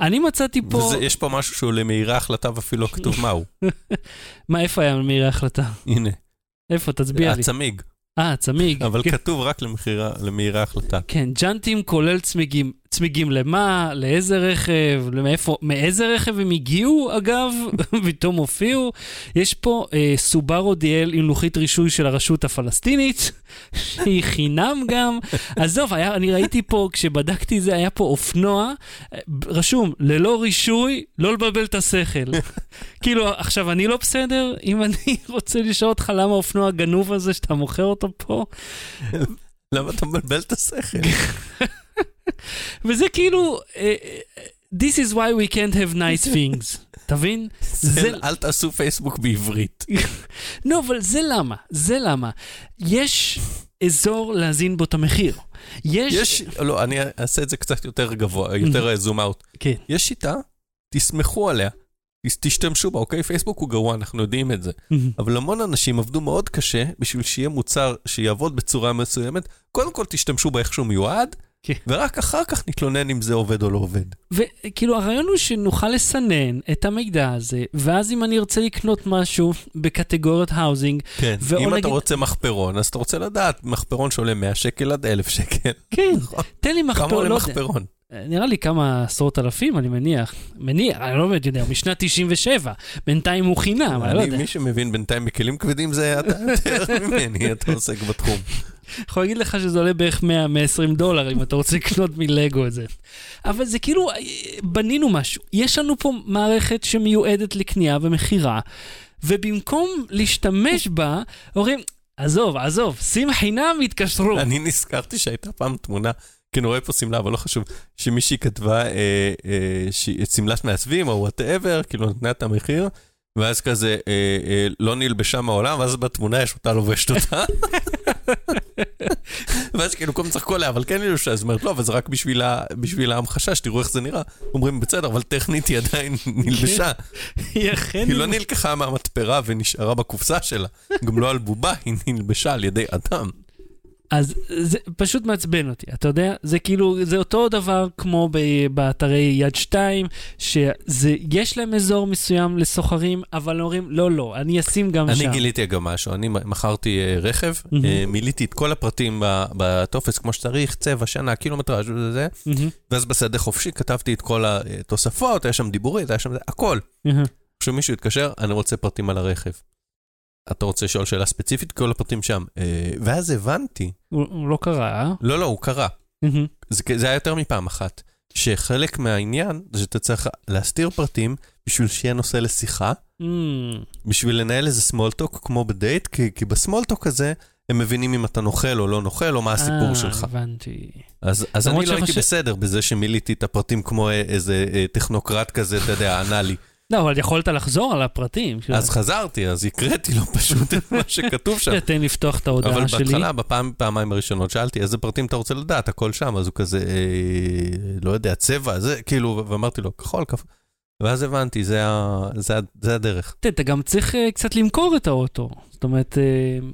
אני מצאתי פה... ויש פה משהו שהוא למהירה החלטה ואפילו לא כתוב מהו. <laughs> מה, איפה היה מהיר ההחלטה? הנה, איפה? תצביע לי. הצמיג. אה, צמיג. אבל כן. כתוב רק למהירה החלטה. כן, ג'אנטים כולל צמיגים. צמיגים למה? לאיזה רכב? מאיפה? מאיזה רכב הם הגיעו, אגב? <laughs> פתאום הופיעו. יש פה אה, סובארו דיאל עם לוחית רישוי של הרשות הפלסטינית, <laughs> שהיא חינם גם. עזוב, היה, אני ראיתי פה, כשבדקתי זה, היה פה אופנוע, אה, רשום, ללא רישוי, לא לבלבל את השכל. <laughs> כאילו, עכשיו, אני לא בסדר? אם אני רוצה לשאול אותך למה האופנוע הגנוב הזה, שאתה מוכר אותו פה, למה אתה מבלבל את השכל? וזה כאילו, אה, אה, This is why we can't have nice <laughs> things. תבין? זה- אל תעשו פייסבוק בעברית. <laughs> לא, אבל זה למה, זה למה. יש אזור להזין בו את המחיר. יש... יש, לא, אני אעשה את זה קצת יותר גבוה, יותר זום אאוט. כן. יש שיטה, תסמכו עליה. תשתמשו בה, אוקיי? פייסבוק הוא גרוע, אנחנו יודעים את זה. אבל המון אנשים עבדו מאוד קשה בשביל שיהיה מוצר שיעבוד בצורה מסוימת. קודם כל תשתמשו באיך שהוא מיועד. ורק אחר כך נתלונן אם זה עובד או לא עובד. וכאילו הרעיון הוא שנוכל לסנן את המידע הזה, ואז אם אני ארצה לקנות משהו בקטגוריית האוזינג, כן. ואו אם נגיד- אתה רוצה מחפרון, אז אתה רוצה לדעת, מחפרון שעולה 100 שקל עד 1,000 שקל. <laughs> כן, נכון. תן לי כמה מחפרון, עולה לא. מחפרון? נראה לי כמה עשרות אלפים, אני מניח. מניח, אני לא באמת יודע, משנת 97. בינתיים הוא חינם, אני לא יודע. מי שמבין בינתיים בכלים כבדים זה אתה יותר <laughs> ממני, אתה עוסק בתחום. יכול להגיד לך שזה עולה בערך 100-120 דולר, אם אתה רוצה לקנות מלגו את זה. אבל זה כאילו, אה, בנינו משהו. יש לנו פה מערכת שמיועדת לקנייה ומכירה, ובמקום להשתמש בה, אומרים, עזוב, עזוב, שים חינם, יתקשרו. אני נזכרתי שהייתה פעם תמונה, אני רואה פה שמלה, אבל לא חשוב, שמישהי כתבה אה, אה, שהיא- שמלת מעצבים או וואטאבר, כאילו נתנה את המחיר, ואז כזה אה, אה, לא נלבשה מהעולם, ואז בתמונה יש אותה לובשת אותה. ואז כאילו כולם צחקו עליה, אבל כן נלבשה, אז אומרת, לא, אבל זה רק בשביל ה- בשביל ההמחשה, שתראו איך זה נראה. אומרים, בסדר, אבל טכנית היא עדיין נלבשה. היא אכן... היא לא נלקחה מהמתפרה ונשארה בקופסה שלה. גם לא על בובה, היא נלבשה על ידי אדם. אז זה פשוט מעצבן אותי, אתה יודע? זה כאילו, זה אותו דבר כמו ב- באתרי יד שתיים, שיש להם אזור מסוים לסוחרים, אבל אומרים, לא, לא, אני אשים גם שם. אני גיליתי גם משהו, אני מכרתי אה, רכב. אה, מילאתי את כל הפרטים בטופס כמו שצריך, צבע, שנה, קילומטראז' וזה, מהמם, ואז בשדה חופשי כתבתי את כל התוספות, היה שם דיבורית, היה שם זה, הכל. מהמם. כשמישהו יתקשר, אני רוצה פרטים על הרכב. אתה רוצה לשאול שאלה ספציפית? כל הפרטים שם. אה, ואז הבנתי, הוא הוא לא קרה, אה? לא, לא, הוא קרה. מהמם. זה, זה היה יותר מפעם אחת. שחלק מהעניין זה שאתה צריך להסתיר פרטים בשביל שיהיה נושא לשיחה, Mm, בשביל לנהל איזה talk כמו בדייט, כי, כי בסמול טוק הזה הם מבינים אם אתה נוכל או לא נוכל, או מה הסיפור אה, שלך. הבנתי. אז, אז אני לא הייתי שחושב- בסדר בזה שמילאתי את הפרטים כמו אה, איזה אה, טכנוקרט כזה, אתה יודע, <laughs> ענה לי. לא, אבל יכולת לחזור על הפרטים. אז חזרתי, אז הקראתי לו פשוט את מה שכתוב שם. <laughs> תן לפתוח את אבל ההודעה שלי. בהתחלה, בפעם, פעמיים הראשונות, שאלתי איזה פרטים אתה רוצה לדעת, הכל שם, אז הוא כזה, אה, לא יודע, צבע, זה, כאילו, ואמרתי לו, כחול, כחול. ואז הבנתי, זה, ה, זה, זה הדרך. אתה גם צריך אה, קצת למכור את האוטו. זאת אומרת, אה,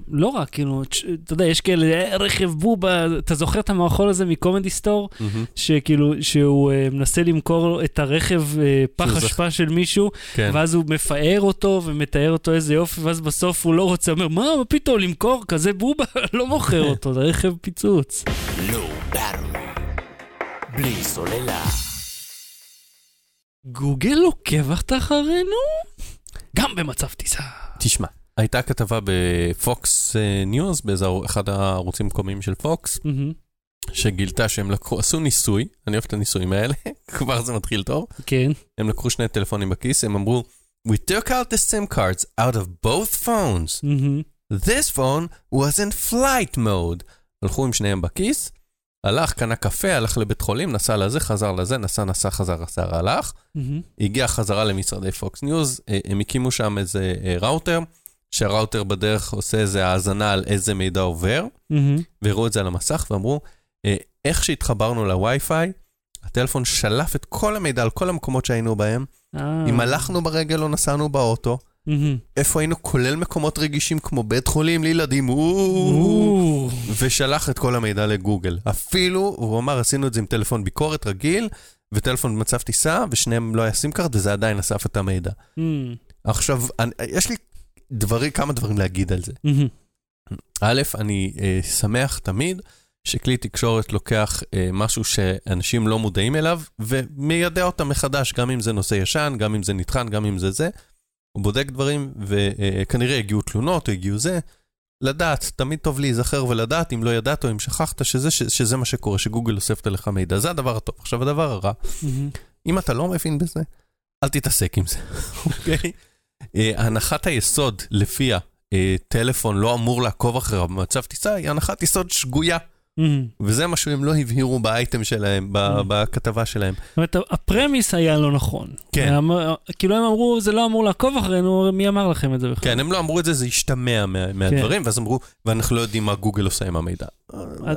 לא רק, כאילו, אתה יודע, יש כאלה, "אה, רכב בובה, אתה זוכר את המערכון הזה מקומדי סטור? שכאילו, שהוא אה, מנסה למכור את הרכב אה, פח אשפה של מישהו, כן. ואז הוא מפאר אותו ומתאר אותו איזה יופי, ואז בסוף הוא לא רוצה, אומר, מה, מה פתאום למכור כזה בובה? <laughs> לא מוכר אותו, זה רכב פיצוץ. בלי סוללה. גוגל עוקב אחרינו? גם במצב טיסה. תשמע, הייתה כתבה בפוקס אה, ניוז, באיזה אחד הערוצים המקומיים של פוקס. שגילתה שהם לקחו, עשו ניסוי, אני אוהב את הניסויים האלה, <laughs> כבר זה מתחיל טוב. כן. הם לקחו שני טלפונים בכיס, הם אמרו, We took out the SIM cards out of both phones. This phone was in flight mode. הלכו עם שניהם בכיס, הלך, קנה קפה, הלך לבית חולים, נסע לזה, חזר לזה, נסע, נסע, חזר, חזר, הלך. מהמם. הגיע חזרה למשרדי פוקס ניוז, אה, הם הקימו שם איזה אה, ראוטר, שהראוטר בדרך עושה איזה האזנה על איזה מידע עובר, מהמם. והראו את זה על המסך ואמרו, אה, איך שהתחברנו לווי-פיי, הטלפון שלף את כל המידע על כל המקומות שהיינו בהם, אה. אם הלכנו ברגל או נסענו באוטו. איפה היינו, כולל מקומות רגישים כמו בית חולים לילדים, או. ושלח את כל המידע לגוגל. אפילו, הוא אמר, עשינו את זה עם טלפון ביקורת רגיל, וטלפון במצב טיסה, ושניהם לא היה SIM card, וזה עדיין אסף את המידע. מהמם. עכשיו, אני, יש לי דברי, כמה דברים להגיד על זה. א', אני אה, שמח תמיד שכלי תקשורת לוקח אה, משהו שאנשים לא מודעים אליו, ומיידע אותם מחדש, גם אם זה נושא ישן, גם אם זה נטחן, גם אם זה זה. הוא בודק דברים, וכנראה הגיעו תלונות, או הגיעו זה. לדעת, תמיד טוב להיזכר ולדעת, אם לא ידעת או אם שכחת, שזה, שזה מה שקורה, שגוגל אוספת עליך מידע. זה הדבר הטוב. עכשיו, הדבר הרע, מהמם. אם אתה לא מבין בזה, אל תתעסק עם זה, <laughs> אוקיי? אה, הנחת היסוד לפיה אה, טלפון לא אמור לעקוב אחריו במצב טיסה, היא הנחת יסוד שגויה. מהמם. וזה מה שהם לא הבהירו באייטם שלהם, ב- Mm. בכתבה שלהם. זאת אומרת, הפרמיס היה לא נכון. כן. היה- כאילו הם אמרו, זה לא אמור לעקוב אחרינו, מי אמר לכם את זה בכלל? כן, הם לא אמרו את זה, זה השתמע מה- מהדברים, ואז אמרו, ואנחנו לא יודעים מה גוגל עושה עם המידע.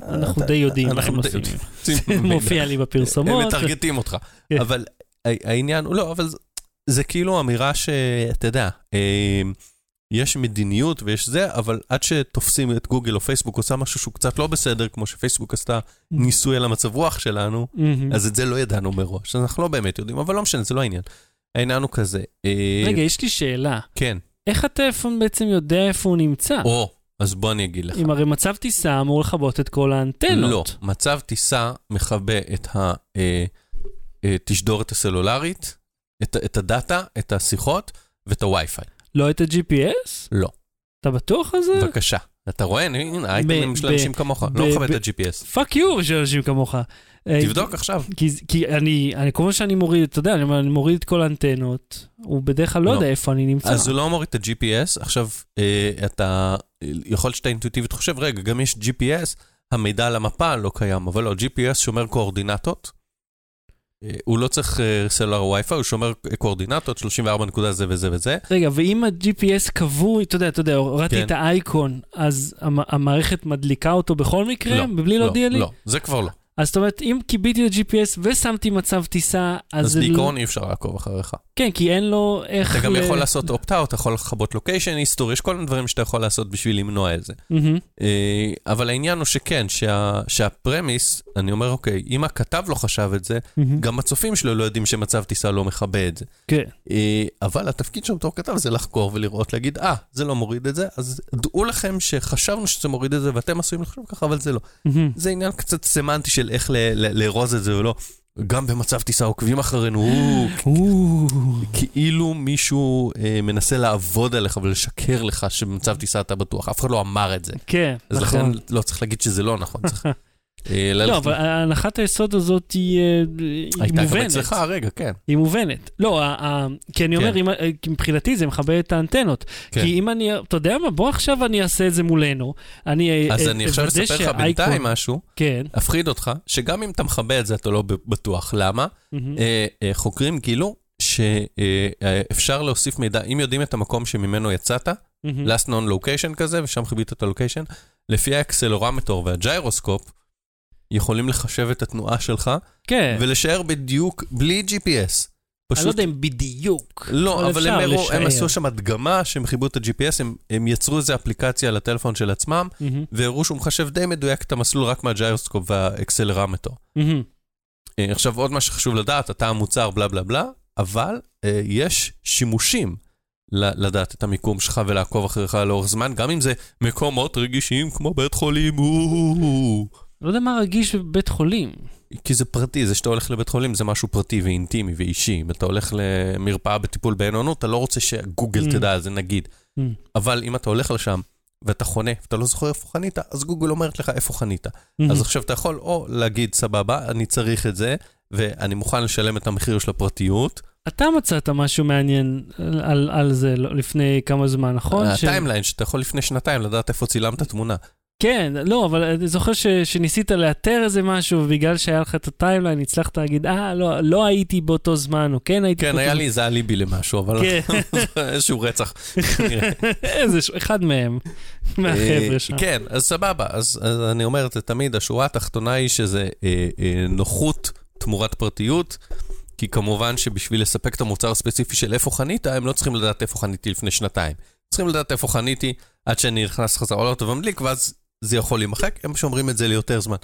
אנחנו די יודעים מה הם עושים. <laughs> זה. מופיע לי בפרסומות. הם מטרגטים אותך. כן. אבל העניין הוא לא, אבל זה- זה כאילו אמירה שאתה יודע, אה, יש מדיניות ויש זה, אבל עד שתופסים את גוגל או פייסבוק עושה משהו שהוא קצת לא בסדר, כמו שפייסבוק עשתה ניסוי על המצב רוח שלנו, מהמם. אז את זה לא ידענו מראש, אז אנחנו לא באמת יודעים, אבל לא משנה, זה לא העניין. העניין הוא כזה, אה, רגע, יש לי שאלה. כן, איך הטלפון בעצם יודע איפה הוא נמצא? או, אז בוא אני אגיד לך. אם הרי מצב טיסה אמור לכבות את כל לא, האנטנות. מצב טיסה מכבה את התשדורת הסלולרית, את, את הדאטה, את השיחות ואת הווי-פיי. לא את ה-GPS? לא. אתה בטוח על זה? בבקשה. אתה רואה, הנה, האייטמים של אנשים כמוך, לא מכבד את ה-GPS. fuck you של אנשים כמוך. אה, תבדוק עכשיו. כי, אני, כל מה שאני מוריד, אתה יודע, אני, מוריד את כל האנטנות, הוא בדרך כלל לא לא. יודע איפה אני נמצא. אז הוא לא מוריד את ה-GPS, עכשיו, אה, אתה, יכול להיות שאתה אינטואיטיבית חושב, רגע, גם יש GPS, המידע על המפה לא קיים, אבל לא, GPS שומר קואורדינטות. אה, הוא לא צריך אה, סלולר וי-פיי, הוא שומר קואורדינטות, 34 נקודה זה וזה וזה. רגע, ואם ה-GPS קבוע, אתה יודע, אתה יודע, הורדתי כן. את האייקון, אז המ- המערכת מדליקה אותו בכל מקרה, לא, מבלי להודיע לי? לא, זה כבר לא. אז זאת אומרת, אם קיביתי את ה-GPS ושמתי מצב טיסה, אז אז זה בעיקרון אי אפשר לעקוב אחריך. כן, כי אין לו איך... אתה גם ל- יכול לעשות opt-out, אתה יכול לכבות לוקיישן היסטורי, יש כל מיני דברים שאתה יכול לעשות בשביל למנוע את זה. מהמם. אה, אבל העניין הוא שכן, שה, שהפרמיס, אני אומר, אוקיי, אם הכתב לא חשב את זה, מהמם. גם הצופים שלו לא יודעים שמצב טיסה לא מכבה את זה. כן. אה, אבל התפקיד שלו בתור כתב זה לחקור ולראות, להגיד, אה, זה לא מוריד את זה, אז דעו לכם שחשבנו שזה מוריד את זה ואתם עשויים לחשוב ככה, אבל זה לא. מהמם. זה עניין קצת סמנטי של איך ל- ל- לארוז את זה או לא. גם במצב טיסה עוקבים אחרינו, או, או, כאילו מישהו אה, מנסה לעבוד עליך ולשקר לך שבמצב טיסה אתה בטוח. אף אחד לא אמר את זה. כן, אז לכן נכון. לא צריך להגיד שזה לא נכון. צריך אה, <laughs> לא, ללכת- אבל הנחת היסוד הזאת היא אה, היא הייתה גם מובנת. אצלך, רגע, כן. היא מובנת. לא, כי אני אומר, כן. אה, מבחינתי זה מכבה את האנטנות. כן. כי אם אני, אתה יודע מה, בוא עכשיו אני אעשה את זה מולנו. אני אה, אז אה, אני עכשיו אספר לך בינתיים משהו, כן. אפחיד אותך, שגם אם אתה מכבה את זה, אתה לא בטוח. למה? אה, אה, חוקרים גילו שאפשר להוסיף מידע, אם יודעים את המקום שממנו יצאת, last known location כזה, ושם כיבית את ה location, לפי ה accelerometer וה gyroscope, יכולים לחשב את התנועה שלך, כן. ולשער בדיוק, בלי GPS. אני לא פשוט... יודע אם בדיוק. לא, אבל הם, אפשר הראו, הם. עשו שם הדגמה שהם חיברו את ה-GPS, הם, הם יצרו איזו אפליקציה לטלפון של עצמם, מהמם. והראו שהוא מחשב די מדויק את המסלול רק מה gyroscope וה accelerometer. אה, עכשיו, עוד מה שחשוב לדעת, אתה המוצר, בלה בלה בלה, אבל אה, יש שימושים לדעת את המיקום שלך ולעקוב אחריך לאורך זמן, גם אם זה מקומות רגישים כמו בית חולים, או-הו-הו. לא יודע מה רגיש בבית חולים. כי זה פרטי, זה שאתה הולך לבית חולים זה משהו פרטי ואינטימי ואישי. אם אתה הולך למרפאה בטיפול בעינונות, אתה לא רוצה שגוגל Mm. תדע על זה, נגיד. Mm. אבל אם אתה הולך לשם ואתה חונה ואתה לא זוכר איפה חנית, אז גוגל אומרת לך איפה חנית. מהמם. אז עכשיו אתה יכול או להגיד, סבבה, אני צריך את זה, ואני מוכן לשלם את המחיר של הפרטיות. אתה מצאת משהו מעניין על- על, על זה לפני כמה זמן, נכון? ש- ה timeline, שאתה יכול לפני שנתיים לדעת איפה צילמת תמונה. כן, לא, אבל אני זוכר ש, שניסית לאתר איזה משהו, ובגלל שהיה לך את ה timeline, הצלחת להגיד, אה, לא, לא הייתי באותו זמן, או כן הייתי כן, באותו היה. לי איזה אליבי למשהו, אבל כן, <laughs> איזשהו רצח. כנראה. <laughs> איזה, ש- אחד מהם, מהחבר'ה שם. כן, אז סבבה, אז אז אני אומר את זה תמיד, השורה התחתונה היא שזה אה, אה, נוחות תמורת פרטיות, כי כמובן שבשביל לספק את המוצר הספציפי של איפה חנית, הם לא צריכים לדעת איפה חניתי לפני שנתיים. צריכים לדעת איפה חניתי עד שאני נכנס חזרה לאוטו ומדליק, ואז זה יכול להימחק, הם שומרים את זה ליותר זמן.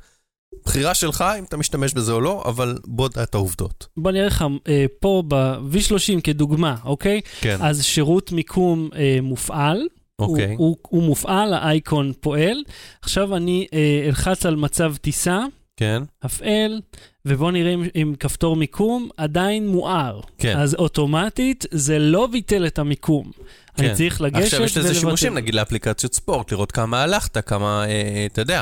בחירה שלך אם אתה משתמש בזה או לא, אבל בוא דע את העובדות. בוא נראה לך אה, פה ב-V30 כדוגמה, אוקיי? כן, אז שירות מיקום אה, מופעל, אוקיי. הוא, הוא, הוא מופעל, האייקון פועל. עכשיו אני אה, אלחץ על מצב טיסה, כן, הפעל, ובואו נראה אם, אם כפתור מיקום עדיין מואר. כן. אז אוטומטית זה לא ביטל את המיקום. כן. אני צריך לגשת עכשיו יש לזה ולבטל. שימושים, נגיד לאפליקציות ספורט, לראות כמה הלכת, כמה, אה, אתה יודע.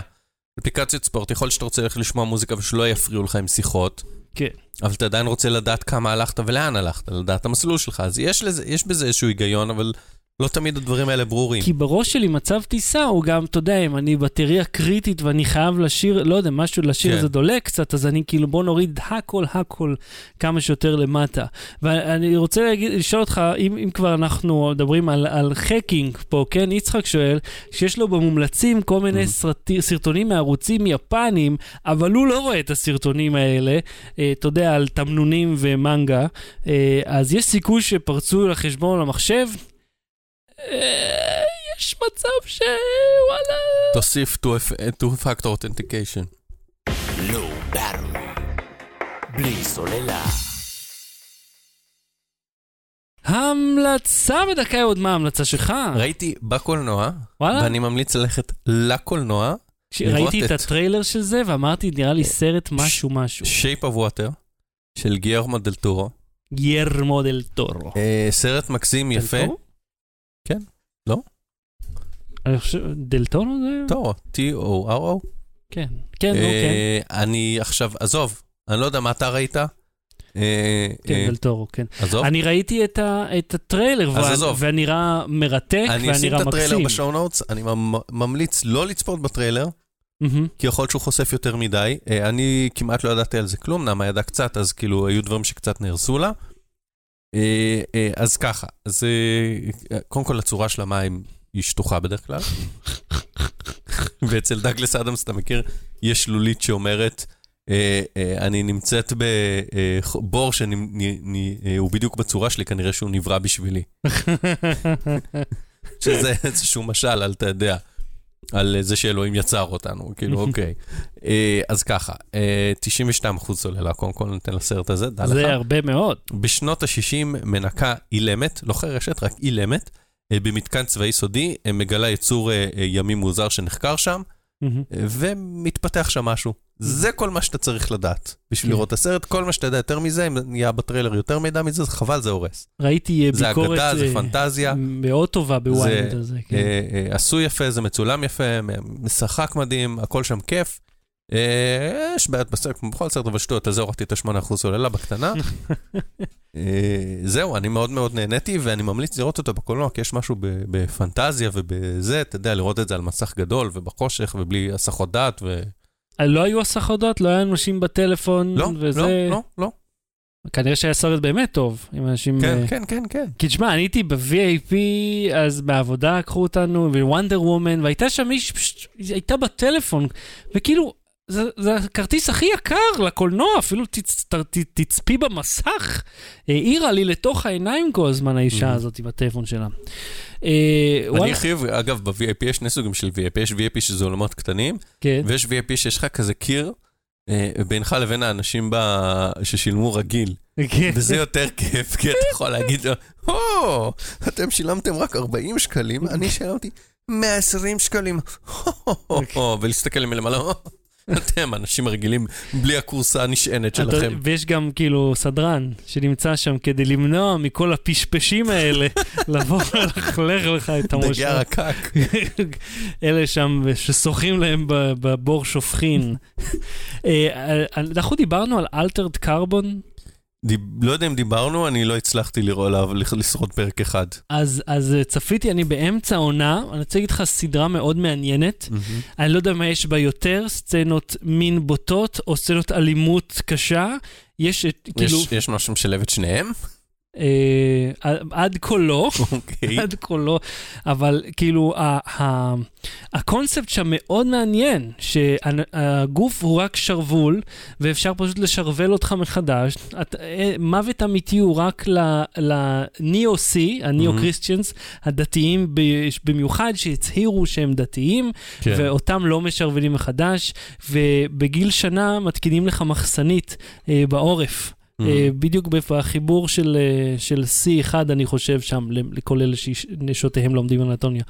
אפליקציות ספורט, יכול להיות שאתה רוצה ללכת לשמוע מוזיקה ושלא יפריעו לך עם שיחות, כן. אבל אתה עדיין רוצה לדעת כמה הלכת ולאן הלכת, לדעת המסלול שלך, אז יש, לזה, יש בזה איזשהו היגיון, אבל לא תמיד הדברים האלה ברורים. כי בראש שלי מצב טיסה הוא גם, אתה יודע, אם אני בטריה קריטית ואני חייב לשיר, לא יודע, משהו לשיר כן. זה דולק קצת, אז אני כאילו, בוא נוריד הכל הכל כמה שיותר למטה. ואני רוצה להגיד, לשאול אותך, אם, אם כבר אנחנו מדברים על, על חקינג פה, כן, יצחק שואל, שיש לו במומלצים כל מיני Mhm. סרטי, סרטונים מערוצים יפניים, אבל הוא לא רואה את הסרטונים האלה, אה, אתה יודע, על תמנונים ומנגה, אה, אז יש סיכוי שפרצו לחשבון למחשב. אה, יש מצב שוואלה... תוסיף two factor authentication. Low Battery. בלי סוללה. המלצה בדקה עוד מה ההמלצה שלך? ראיתי בקולנוע, וואלה? ואני ממליץ ללכת לקולנוע, ראיתי את הטריילר של זה ואמרתי, נראה לי סרט משהו משהו. Shape of Water, של גיירמו דל טורו. גיירמו דל טורו. אה, סרט מקסים, יפה. כן. לא? אני חושב, דל טורו זה? טורו, T-O-R-O. כן. כן, נו, כן. אה, אני עכשיו, עזוב, אני לא יודע מה אתה ראית. אה, כן, אה, דל טורו, כן. עזוב, אני ראיתי את הטריילר, אז וה- עזוב. והנראה מרתק, אני אשים את הטריילר מקסים. ב show notes, אני ממ- ממליץ לא לצפות בטריילר, מהמם. כי יכול להיות שהוא חושף יותר מדי. אני כמעט לא ידעתי על זה כלום, נעמה ידעה קצת, אז כאילו היו דברים שקצת נהרסו לה. אה, אה, אז ככה, אז קודם כל הצורה של המים היא שטוחה בדרך כלל. <laughs> ואצל דאגלס אדמס, אתה מכיר, יש שלולית שאומרת, אה, אני נמצאת בבור שהוא בדיוק בצורה שלי, כנראה שהוא נברא בשבילי. <laughs> שזה איזשהו משל על, אתה יודע, על זה שאלוהים יצר אותנו, כאילו, <laughs> אוקיי. אה, אז ככה, אה, 92% סוללה, קודם כל ניתן לסרט הזה, דע לך. זה הרבה מאוד. בשנות ה-60 מנקה אילמת, לא חרשת, רק אילמת, אה, במתקן צבאי סודי, מגלה יצור ימי מוזר שנחקר שם, ומתפתח שם משהו. זה כל מה שאתה צריך לדעת בשביל כן. לראות את הסרט. כל מה שאתה יודע יותר מזה, אם נהיה בטריילר יותר מידע מזה, זה חבל, זה הורס. ראיתי אה, זה ביקורת אגדה, זה אה, פנטזיה. מאוד טובה ב vein הזה, כן. אה, עשוי יפה, זה מצולם יפה, משחק מדהים, הכל שם כיף. יש בעיות בסרט, כמו בכל סרט, אבל שטויות, על זה הורדתי את ה-8% סוללה בקטנה. <laughs> זהו, אני מאוד מאוד נהניתי, ואני ממליץ לראות אותו בקולנוע, כי יש משהו בפנטזיה ובזה, אתה יודע, לראות את זה על מסך גדול ובחושך ובלי הסחות דעת, ו... אה, לא היו הסחות? לא היה אנשים בטלפון? לא, וזה... לא, לא, לא. כנראה שהיה סרט באמת טוב, עם אנשים... כן, אה, כן, כן, כן. כי תשמע, אני הייתי ב-VAP, אז בעבודה לקחו אותנו, ווונדר וומן, והייתה שם מישהי שפשוט, היא הייתה בטלפון, וכאילו, זה, זה הכרטיס הכי יקר לקולנוע, אפילו תצ, ת, ת, תצפי במסך. העירה לי לתוך העיניים כל הזמן האישה Mhm. הזאת בטלפון שלה. אה, אני וואלה, חיוב, אגב, ב-VIP יש שני סוגים של VIP, יש VIP שזה עולמות קטנים, כן, ויש VIP שיש לך כזה קיר אה, בינך לבין האנשים ב- ששילמו רגיל. כן. וזה יותר כיף, כי אתה יכול להגיד לו, או, אתם שילמתם רק 40 שקלים, אני שילמתי 120 שקלים, הו, ולהסתכל מלמעלה, "הו, אתם אנשים רגילים בלי הכורסה הנשענת שלכם. ויש גם כאילו סדרן שנמצא שם כדי למנוע מכל הפשפשים האלה <laughs> לבוא ולכלך לך את דגי המושב. הרקק. <laughs> אלה שם ששוחים להם בבור שופכין. <laughs> אה, אנחנו דיברנו על אלתרד קרבון, לא יודע אם דיברנו, אני לא הצלחתי לשרוד פרק אחד. אז, אז אה, צפיתי, אני באמצע העונה, אני רוצה להגיד לך סדרה מאוד מעניינת. אני לא יודע מה יש בה יותר, סצנות מין בוטות או סצנות אלימות קשה. יש את, כאילו, יש- יש משהו שמשלב את שניהם? אה, עד לא. אוקיי. עד כה לא, אבל כאילו ה- ה- הקונספט שם מאוד מעניין, שהגוף הוא רק שרוול, ואפשר פשוט לשרוול אותך מחדש. את- אה, מוות אמיתי הוא רק לניאו-סי, הניאו-קריסטיאנס, הדתיים ב- במיוחד, שהצהירו שהם דתיים, כן. ואותם לא משרווילים מחדש, ובגיל שנה מתקינים לך מחסנית אה, בעורף. אה, בדיוק בחיבור של, אה, של C1, אני חושב, שם, לכל אלה שנשותיהם לומדים אנטוניה.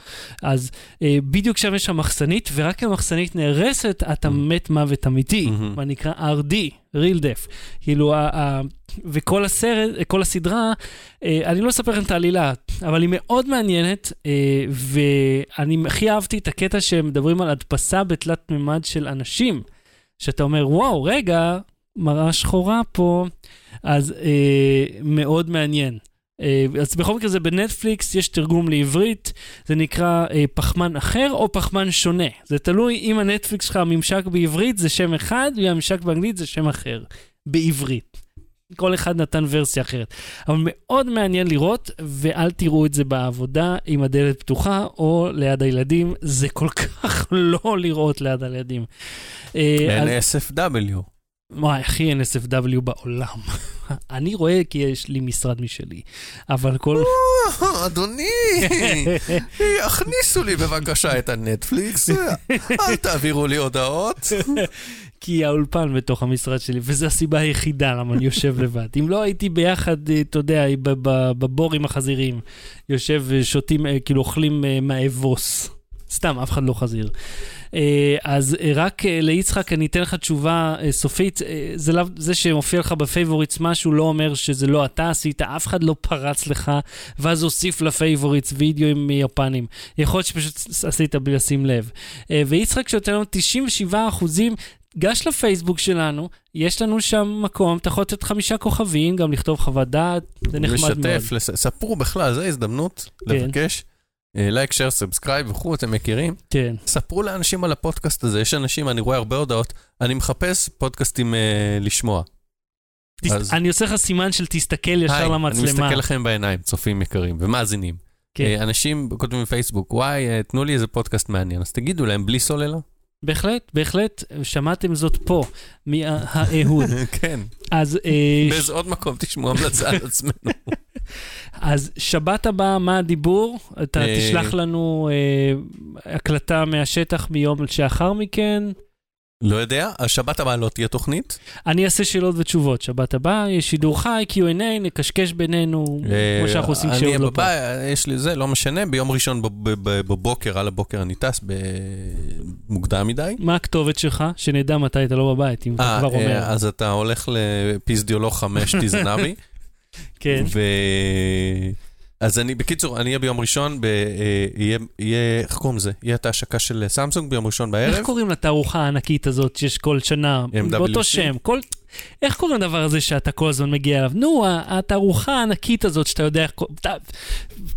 אז אה, בדיוק שם יש שם מחסנית, ורק המחסנית נהרסת, אתה Mhm. מת מוות אמיתי, Mhm. מה נקרא RD, real death. כאילו, ה- ה- וכל הסרט, כל הסדרה, אני לא אספר לכם את העלילה, אבל היא מאוד מעניינת, ואני הכי אהבתי את הקטע שהם מדברים על הדפסה בתלת מימד של אנשים, שאתה אומר, וואו, רגע, מראה שחורה פה, אז אה, מאוד מעניין. אה, אז בכל מקרה זה בנטפליקס, יש תרגום לעברית, זה נקרא אה, פחמן אחר או פחמן שונה. זה תלוי אם הנטפליקס שלך, הממשק בעברית זה שם אחד, והממשק באנגלית זה שם אחר, בעברית. כל אחד נתן ורסיה אחרת. אבל מאוד מעניין לראות, ואל תראו את זה בעבודה עם הדלת פתוחה או ליד הילדים, זה כל כך <laughs> לא לראות ליד הילדים. אה, NSFW. וואי, הכי NSFW בעולם. <laughs> אני רואה כי יש לי משרד משלי, אבל כל... אדוני, <laughs> הכניסו לי בבקשה את הנטפליקס, אל תעבירו לי הודעות. <laughs> כי האולפן בתוך המשרד שלי, וזו הסיבה היחידה למה אני יושב לבד. אם לא הייתי ביחד, אה, אתה יודע, בבור עם החזירים, יושב ושותים, אה, כאילו אוכלים אה, מהאבוס. סתם, אף אחד לא חזיר. אה, אז אה, רק אה, ליצחק אני אתן לך תשובה סופית. זה, לא, זה שמופיע לך ב favorites משהו לא אומר שזה לא אתה עשית, אף אחד לא פרץ לך, ואז הוסיף ל favorites וידאוים מיפנים. יכול להיות שפשוט עשית בלי לשים לב. ויצחק שנותן לנו 97 אחוזים, גש לפייסבוק שלנו, יש לנו שם מקום, אתה יכול לתת חמישה כוכבים, גם לכתוב חוות דעת, זה נחמד מאוד. לשתף, ספרו בכלל, זו הזדמנות כן. לבקש. like, share, subscribe וכו', אתם מכירים? כן, ספרו לאנשים על הפודקאסט הזה, יש אנשים, אני רואה הרבה הודעות, אני מחפש פודקאסטים אה, לשמוע. תס... אז- אני עושה לך סימן של תסתכל ישר היי, אני למצלמה. מסתכל לכם בעיניים, צופים יקרים ומאזינים. כן. אה, אנשים כותבים בפייסבוק, וואי, אה, תנו לי איזה פודקאסט מעניין, אז תגידו להם בלי סוללה. בהחלט, בהחלט, שמעתם זאת פה, מאהוד. <laughs> כן, אז, אה, באיזה עוד מקום תשמעו המלצה על עצמנו. <laughs> אז שבת הבאה, מה הדיבור? אתה אה, תשלח לנו אה, הקלטה מהשטח מיום שאחר מכן. לא יודע, השבת הבאה לא תהיה תוכנית. אני אעשה שאלות ותשובות. שבת הבאה, יש שידור חי, Q&A, נקשקש בינינו, כמו שאנחנו עושים אה, אני כשעוד לא פה. בבית, יש לי זה, לא משנה, ביום ראשון בב- בב- בבוקר, על הבוקר אני טס מוקדם מדי. מה הכתובת שלך? שנדע מתי אתה לא בבית, אם אתה אה, כבר אומר. אה, אז אתה הולך לפיזדיולוג 5 <laughs> תזנבי, כן. אז אני, בקיצור, אני אהיה ביום ראשון, ב, אה, יהיה, יהיה, איך קוראים לזה? יהיה את ההשקה של סמסונג ביום ראשון בערב. איך קוראים לתערוכה הענקית הזאת שיש כל שנה? MWC? באותו שם. כל... איך קוראים לדבר הזה שאתה כל הזמן מגיע אליו? נו, התערוכה הענקית הזאת שאתה יודע איך...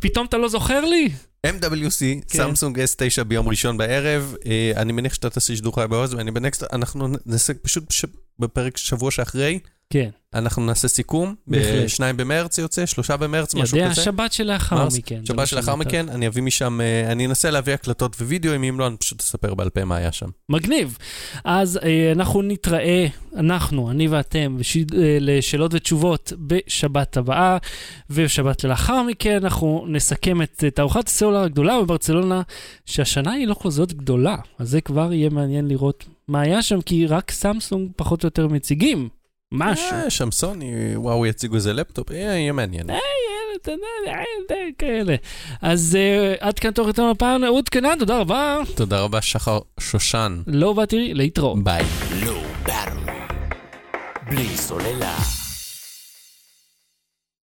פתאום אתה לא זוכר לי? MWC, כן. סמסונג S9 ביום ראשון בערב, אה, אני מניח שאתה תעשה שידור חי בעוז, ואני בנקסט, אנחנו נעשה פשוט בש- בפרק שבוע שאחרי, כן. אנחנו נעשה סיכום, בהחלט. בשניים במרץ יוצא, שלושה במרץ, משהו יודע, כזה. שבת שלאחר מרס, מכן. שבת שלאחר. מכן, אני אביא משם, אה, אני אנסה להביא הקלטות ווידאוים, אם לא, אני פשוט אספר בעל פה מה היה שם. מגניב. אז אה, אנחנו נתראה, אנחנו, אני ואתם, אה, לשאלות ותשובות בשבת הבאה, ובשבת לאחר מכן אנחנו נסכם את תערוכת הסלולר הגדולה בברצלונה, שהשנה היא לא כזאת גדולה, אז זה כבר יהיה מעניין לראות מה היה שם, כי רק סמסונג פחות או יותר מציגים משהו. אה, שם סוני, וואו, יציגו איזה לפטופ, אה, יהיה מעניין. אתה יודע, אה, כאלה. אז אה, עד כאן תוך יותר הפעם, אהוד קינן, תודה רבה. תודה רבה, שחר שושן. Low Battery להתראות. ביי. Low Battery. בלי סוללה.